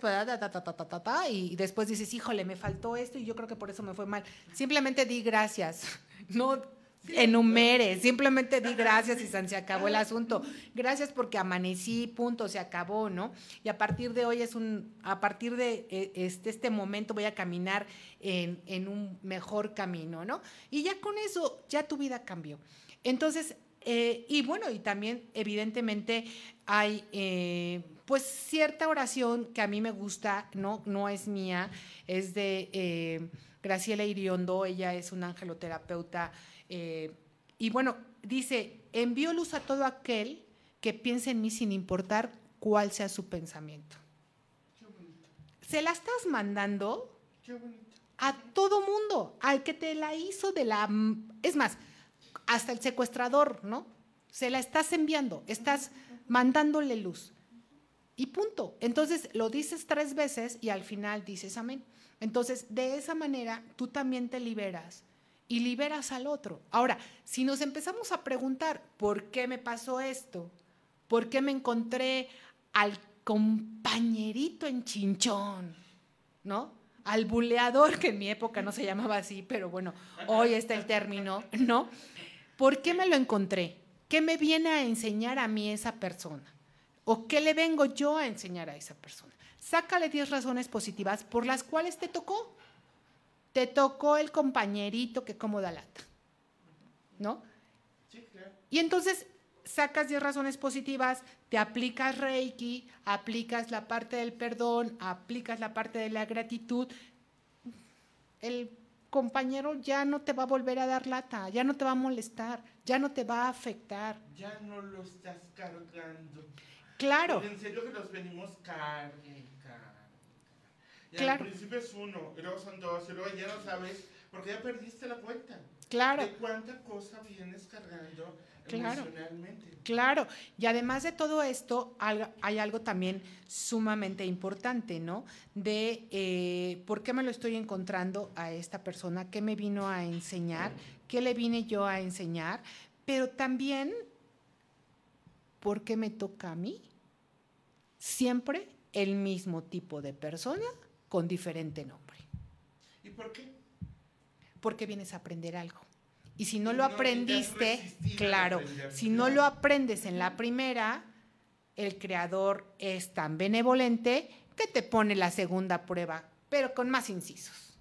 y después dices, híjole, me faltó esto y yo creo que por eso me fue mal. Simplemente di gracias. (laughs) No enumere, simplemente di gracias y se acabó el asunto. Gracias porque amanecí, punto, se acabó, ¿no? Y a partir de hoy es un, a partir de e, este, este momento voy a caminar en, un mejor camino, ¿no? Y ya con eso, ya tu vida cambió. Entonces, eh, y bueno, y también evidentemente hay eh, pues cierta oración que a mí me gusta, no, no es mía, es de eh, Graciela Iriondo, ella es una angeloterapeuta eh, y bueno, dice, envío luz a todo aquel que piense en mí sin importar cuál sea su pensamiento. Se la estás mandando a todo mundo, al que te la hizo de la... Es más, hasta el secuestrador, ¿no? Se la estás enviando, estás mandándole luz. Y punto. Entonces lo dices tres veces y al final dices amén. Entonces, de esa manera, tú también te liberas y liberas al otro. Ahora, si nos empezamos a preguntar, ¿por qué me pasó esto? ¿Por qué me encontré al compañerito en chinchón? ¿No? Al buleador, que en mi época no se llamaba así, pero bueno, hoy está el término, ¿no? ¿Por qué me lo encontré? ¿Qué me viene a enseñar a mí esa persona? ¿O qué le vengo yo a enseñar a esa persona? Sácale 10 razones positivas por las cuales te tocó. Te tocó el compañerito que como da lata. ¿No? Sí, claro. Y entonces sacas 10 razones positivas, te aplicas Reiki, aplicas la parte del perdón, aplicas la parte de la gratitud. El compañero ya no te va a volver a dar lata, ya no te va a molestar, ya no te va a afectar. Ya no lo estás cargando. Claro, En serio que los venimos. Y Claro. al principio es uno, y luego son dos, y luego ya no sabes, porque ya perdiste la cuenta. claro. De cuánta cosa vienes cargando Claro. emocionalmente. Claro, y además de todo esto, hay algo también sumamente importante, ¿no? De eh, por qué me lo estoy encontrando a esta persona, qué me vino a enseñar, qué le vine yo a enseñar, pero también por qué me toca a mí. Siempre el mismo tipo de persona con diferente nombre, ¿Y por qué? porque vienes a aprender algo. Y si no Y lo no aprendiste, claro, si no lo aprendes en la primera, el creador es tan benevolente que te pone la segunda prueba, pero con más incisos.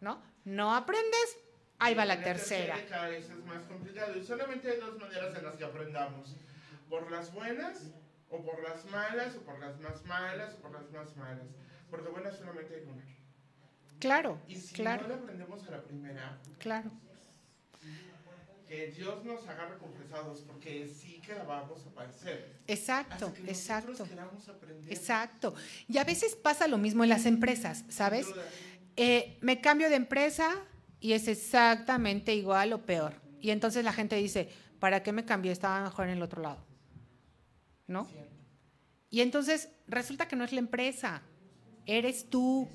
¿No? No aprendes, ahí va la en tercera. Cada vez es más complicado. Y solamente hay dos maneras en las que aprendamos. Por las buenas, o por las malas, o por las más malas, o por las más malas. Porque buenas solamente hay una. Claro, Y si claro, no la aprendemos a la primera, claro. que Dios nos agarre confesados, porque sí que la vamos a padecer. Exacto, que exacto, aprender. exacto. Y a veces pasa lo mismo en las empresas, ¿sabes? Eh, me cambio de empresa y es exactamente igual o peor. Y entonces la gente dice, ¿para qué me cambié? Estaba mejor en el otro lado. ¿No? Cierto. Y entonces resulta que no es la empresa, eres tú.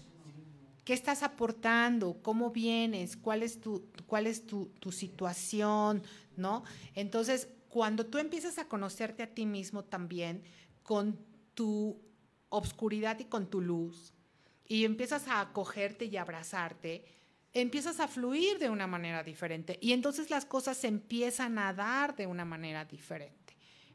¿Qué estás aportando? ¿Cómo vienes? ¿Cuál es tu, cuál es tu, tu situación? ¿No? Entonces, cuando tú empiezas a conocerte a ti mismo también, con tu obscuridad y con tu luz, y empiezas a acogerte y abrazarte, empiezas a fluir de una manera diferente. Y entonces las cosas se empiezan a dar de una manera diferente.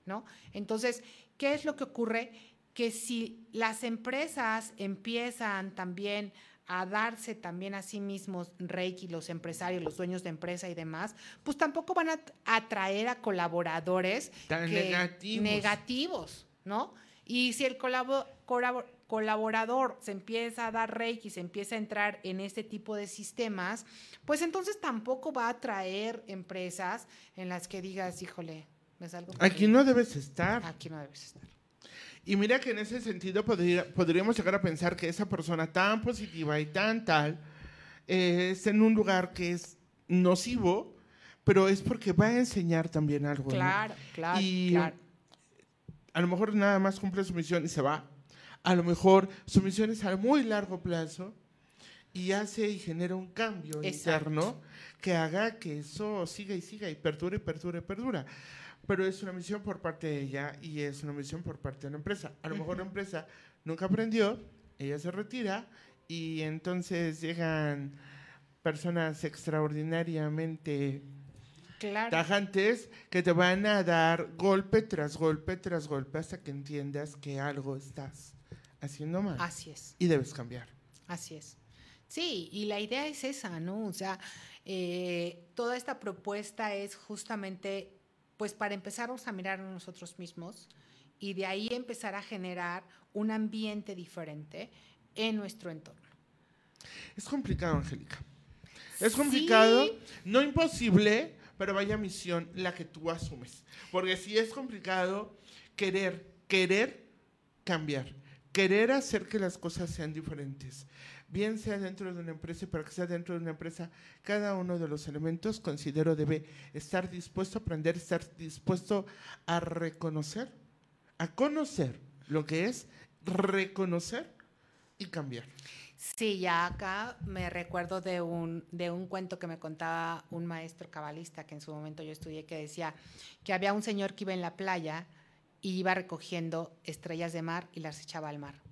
¿no? Entonces, ¿qué es lo que ocurre? Que si las empresas empiezan también a darse también a sí mismos Reiki, los empresarios, los dueños de empresa y demás, pues tampoco van a atraer a colaboradores Tan que- negativos. negativos, ¿no? Y si el colabo- colabo- colaborador se empieza a dar Reiki, se empieza a entrar en este tipo de sistemas, pues entonces tampoco va a atraer empresas en las que digas, híjole, me salgo. Aquí no debes estar. Aquí no debes estar. Y mira que en ese sentido podría- podríamos llegar a pensar que esa persona tan positiva y tan tal eh, está en un lugar que es nocivo, pero es porque va a enseñar también algo. ¿no? Claro, claro, Y claro. a lo mejor nada más cumple su misión y se va. A lo mejor su misión es a muy largo plazo y hace y genera un cambio Exacto. interno que haga que eso siga y siga y perdure y perdure y perdura. Pero es una misión por parte de ella y es una misión por parte de la empresa. A lo mejor la empresa nunca aprendió, ella se retira y entonces llegan personas extraordinariamente Claro. tajantes que te van a dar golpe tras golpe tras golpe hasta que entiendas que algo estás haciendo mal Así es. y debes cambiar. Así es. Sí, y la idea es esa, ¿no? O sea, eh, toda esta propuesta es justamente, pues, para empezarnos a mirar a nosotros mismos y de ahí empezar a generar un ambiente diferente en nuestro entorno. Es complicado, Angélica. Es complicado, Sí. no imposible, pero vaya misión la que tú asumes. Porque si es complicado querer, querer cambiar, querer hacer que las cosas sean diferentes. Bien sea dentro de una empresa, y para que sea dentro de una empresa, cada uno de los elementos considero debe estar dispuesto a aprender, estar dispuesto a reconocer, a conocer lo que es reconocer y cambiar. Sí, ya acá me recuerdo de un, de un cuento que me contaba un maestro cabalista que en su momento yo estudié que decía que había un señor que iba en la playa y iba recogiendo estrellas de mar y las echaba al mar.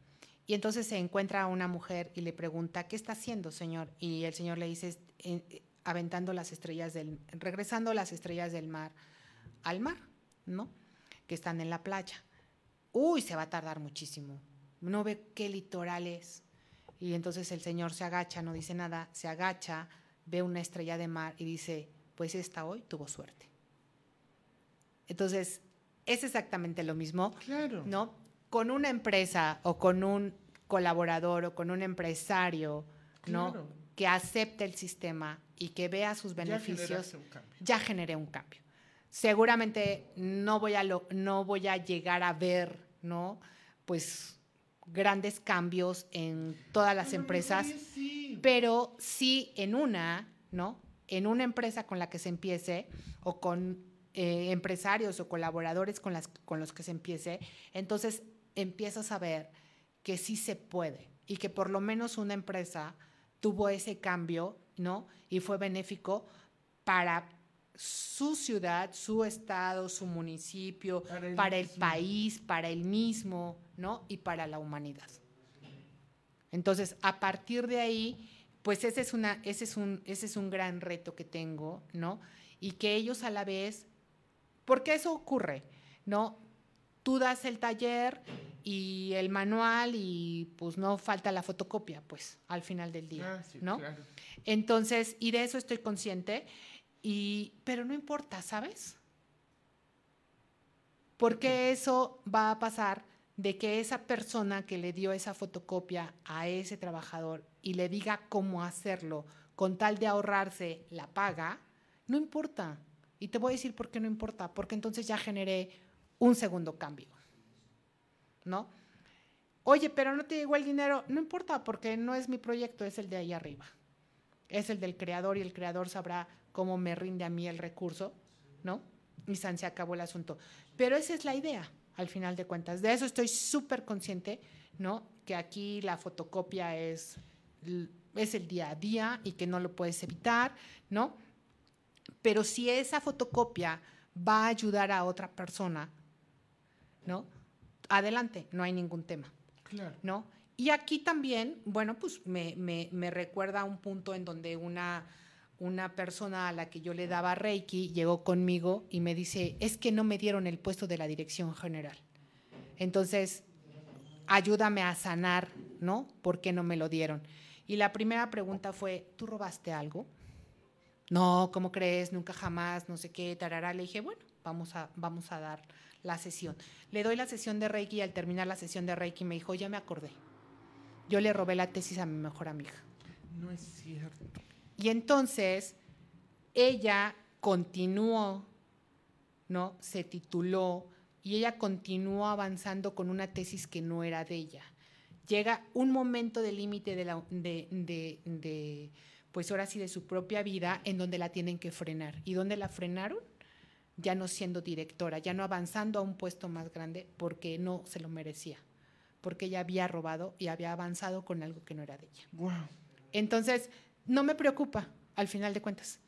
Y entonces se encuentra a una mujer y le pregunta, ¿qué está haciendo, señor? Y el señor le dice, "Eh, aventando las estrellas del, regresando las estrellas del mar al mar, ¿no? Que están en la playa. Uy, se va a tardar muchísimo. No ve qué litoral es. Y entonces el señor se agacha, no dice nada, se agacha, ve una estrella de mar y dice, pues esta hoy tuvo suerte. Entonces, es exactamente lo mismo, Claro. ¿no? Con una empresa o con un colaborador o con un empresario, ¿no? Claro. Que acepte el sistema y que vea sus beneficios, un ya generé un cambio. Seguramente no voy a, lo- no voy a llegar a ver, ¿no? Pues grandes cambios en todas las empresas, y sí. pero sí en una, ¿no? En una empresa con la que se empiece o con eh, empresarios o colaboradores con, las, con los que se empiece, entonces empiezas a ver que sí se puede y que por lo menos una empresa tuvo ese cambio, ¿no? Y fue benéfico para su ciudad, su estado, su municipio, Para el para el mismo. país, para el mismo, ¿no? Y para la humanidad. Entonces, a partir de ahí, pues ese es, una, ese, es un, ese es un gran reto que tengo, ¿no? Y que ellos a la vez, porque eso ocurre, ¿no? Tú das el taller y el manual y pues no falta la fotocopia, pues, al final del día, Ah, sí, ¿no? claro. Entonces, y de eso estoy consciente, y, pero no importa, ¿sabes? Porque eso va a pasar de que esa persona que le dio esa fotocopia a ese trabajador y le diga cómo hacerlo con tal de ahorrarse la paga, no importa. Y te voy a decir por qué no importa, porque entonces ya generé un segundo cambio. ¿No? Oye, pero no te llegó el dinero, no importa, porque no es mi proyecto, es el de ahí arriba. Es el del creador y el creador sabrá cómo me rinde a mí el recurso, ¿no? Y san se acabó el asunto. Pero esa es la idea, al final de cuentas. De eso estoy súper consciente, ¿no? Que aquí la fotocopia es, es el día a día y que no lo puedes evitar, ¿no? Pero si esa fotocopia va a ayudar a otra persona, ¿no? Adelante, no hay ningún tema. Claro. ¿no? Y aquí también, bueno, pues me, me- me recuerda a un punto en donde una, una persona a la que yo le daba Reiki llegó conmigo y me dice, es que no me dieron el puesto de la dirección general. Entonces, ayúdame a sanar, ¿no? ¿Por qué no me lo dieron? Y la primera pregunta fue, ¿tú robaste algo? No, ¿cómo crees? Nunca jamás, no sé qué, tarará. Le dije, bueno, vamos a, vamos a dar la sesión. Le doy la sesión de Reiki y al terminar la sesión de Reiki me dijo, ya me acordé. Yo le robé la tesis a mi mejor amiga. No es cierto. Y entonces ella continuó, ¿no? Se tituló y ella continuó avanzando con una tesis que no era de ella. Llega un momento de límite de, de- de, pues ahora sí, de su propia vida en donde la tienen que frenar. ¿Y dónde la frenaron? Ya no siendo directora, ya no avanzando a un puesto más grande porque no se lo merecía, porque ella había robado y había avanzado con algo que no era de ella. Wow. Entonces, no me preocupa, al final de cuentas.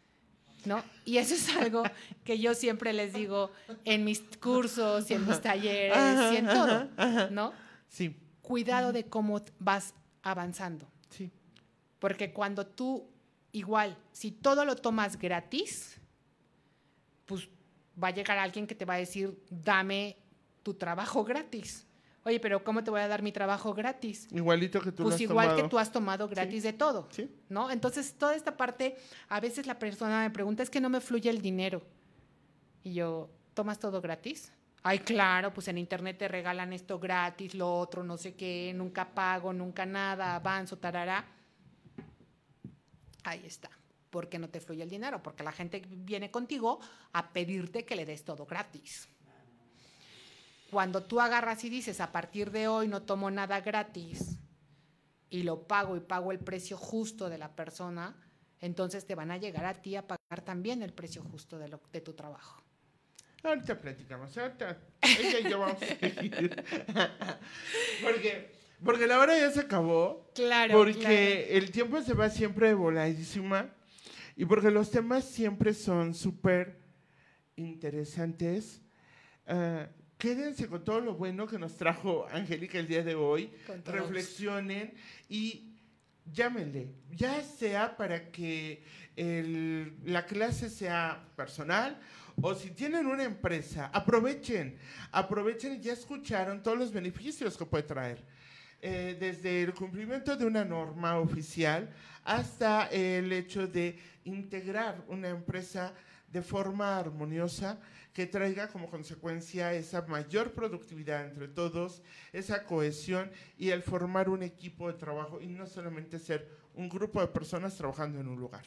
¿No? Y eso es algo que yo siempre les digo en mis cursos y en mis talleres y en todo, ¿no? Sí, Cuidado de cómo vas avanzando. sí. Porque cuando tú, igual, si todo lo tomas gratis, pues va a llegar alguien que te va a decir, dame tu trabajo gratis. Oye, pero ¿cómo te voy a dar mi trabajo gratis? Igualito que tú lo pues has igual tomado. que tú has tomado gratis de todo, Sí. ¿no? Entonces, toda esta parte, a veces la persona me pregunta, es que no me fluye el dinero. Y yo, ¿tomas todo gratis? Ay, claro, pues en internet te regalan esto gratis, lo otro, no sé qué, nunca pago, nunca nada, avanzo, tarará. Ahí está. ¿Por qué no te fluye el dinero? Porque la gente viene contigo a pedirte que le des todo gratis. Cuando tú agarras y dices, a partir de hoy no tomo nada gratis y lo pago y pago el precio justo de la persona, entonces te van a llegar a ti a pagar también el precio justo de, lo- de tu trabajo. Ahorita platicamos. Ahorita ella y yo vamos a seguir. (laughs) porque, porque la hora ya se acabó. Claro, Porque el tiempo se va siempre voladísima. Y porque los temas siempre son súper interesantes. Ah, quédense con todo lo bueno que nos trajo Angélica el día de hoy. Reflexionen y llámenle, ya sea para que la clase sea personal o si tienen una empresa, aprovechen, aprovechen y ya escucharon todos los beneficios que puede traer. Eh, desde el cumplimiento de una norma oficial hasta el hecho de integrar una empresa de forma armoniosa que traiga como consecuencia esa mayor productividad entre todos, esa cohesión y el formar un equipo de trabajo y no solamente ser un grupo de personas trabajando en un lugar.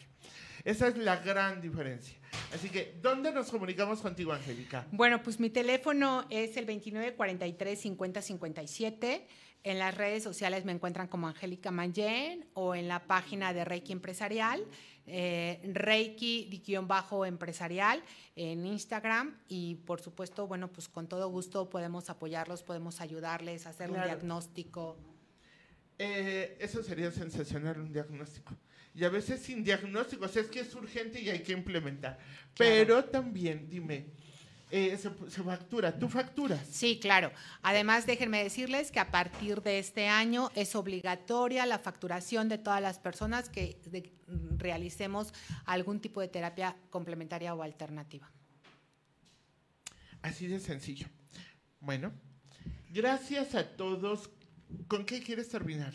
Esa es la gran diferencia. Así que, ¿dónde nos comunicamos contigo, Angélica? Bueno, pues mi teléfono es el 2943 5057. En las redes sociales me encuentran como Angélica Mayen o en la página de Reiki Empresarial, eh, Reiki-empresarial en Instagram y por supuesto, bueno, pues con todo gusto podemos apoyarlos, podemos ayudarles a hacer un diagnóstico. Eh, eso sería sensacional, un diagnóstico. Y a veces sin diagnóstico, o sea, es que es urgente y hay que implementar. Pero también, dime, eh, se, factura. ¿Tú facturas? Sí, claro. Además, déjenme decirles que a partir de este año es obligatoria la facturación de todas las personas que realicemos algún tipo de terapia complementaria o alternativa. Así de sencillo. Bueno, gracias a todos. ¿Con qué quieres terminar?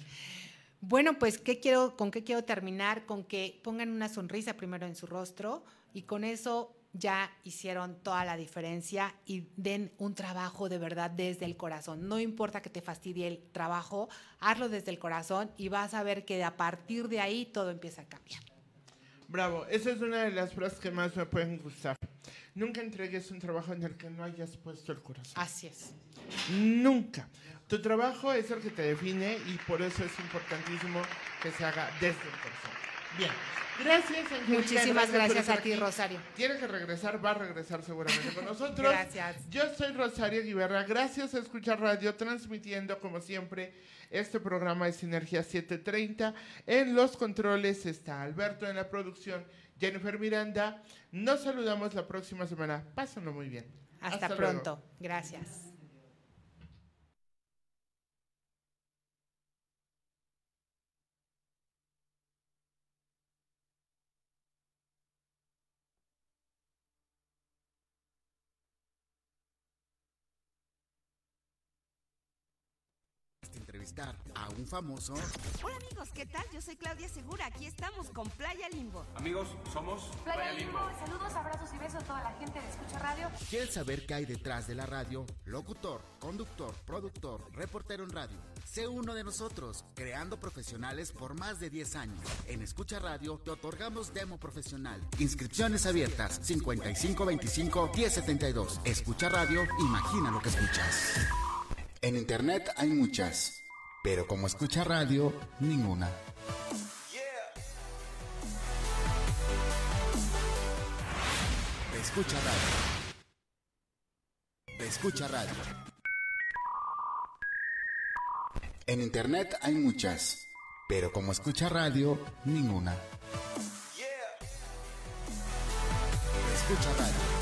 Bueno, pues ¿qué quiero, ¿con qué quiero terminar? Con que pongan una sonrisa primero en su rostro y con eso ya hicieron toda la diferencia y den un trabajo de verdad desde el corazón. No importa que te fastidie el trabajo, hazlo desde el corazón y vas a ver que a partir de ahí todo empieza a cambiar. Bravo, esa es una de las frases que más me pueden gustar. Nunca entregues un trabajo en el que no hayas puesto el corazón. Así es. Nunca. Tu trabajo es el que te define y por eso es importantísimo que se haga desde el corazón. Bien. Gracias, Muchísimas gracias, a ti, Rosario. Tiene que regresar, va a regresar seguramente con (laughs) nosotros. gracias. Yo soy Rosario Guiberra. Gracias a escuchar radio, transmitiendo como siempre este programa de Sinergia 730. En los controles está Alberto en la producción, Jennifer Miranda. Nos saludamos la próxima semana. Pásenlo muy bien. Hasta, pronto. Gracias. A un famoso. Hola amigos, ¿qué tal? Yo soy Claudia Segura. Aquí estamos con Playa Limbo. Amigos, somos Playa, Limbo. Saludos, abrazos y besos a toda la gente de Escucha Radio. ¿Quieres saber qué hay detrás de la radio? Locutor, conductor, productor, reportero en radio. Sé uno de nosotros, creando profesionales por más de 10 años. En Escucha Radio te otorgamos demo profesional. Inscripciones abiertas 5525 1072. Escucha Radio, imagina lo que escuchas. En internet hay muchas pero como escucha radio, ninguna. Escucha radio. Escucha radio. En internet hay muchas, pero como escucha radio, ninguna. Escucha radio.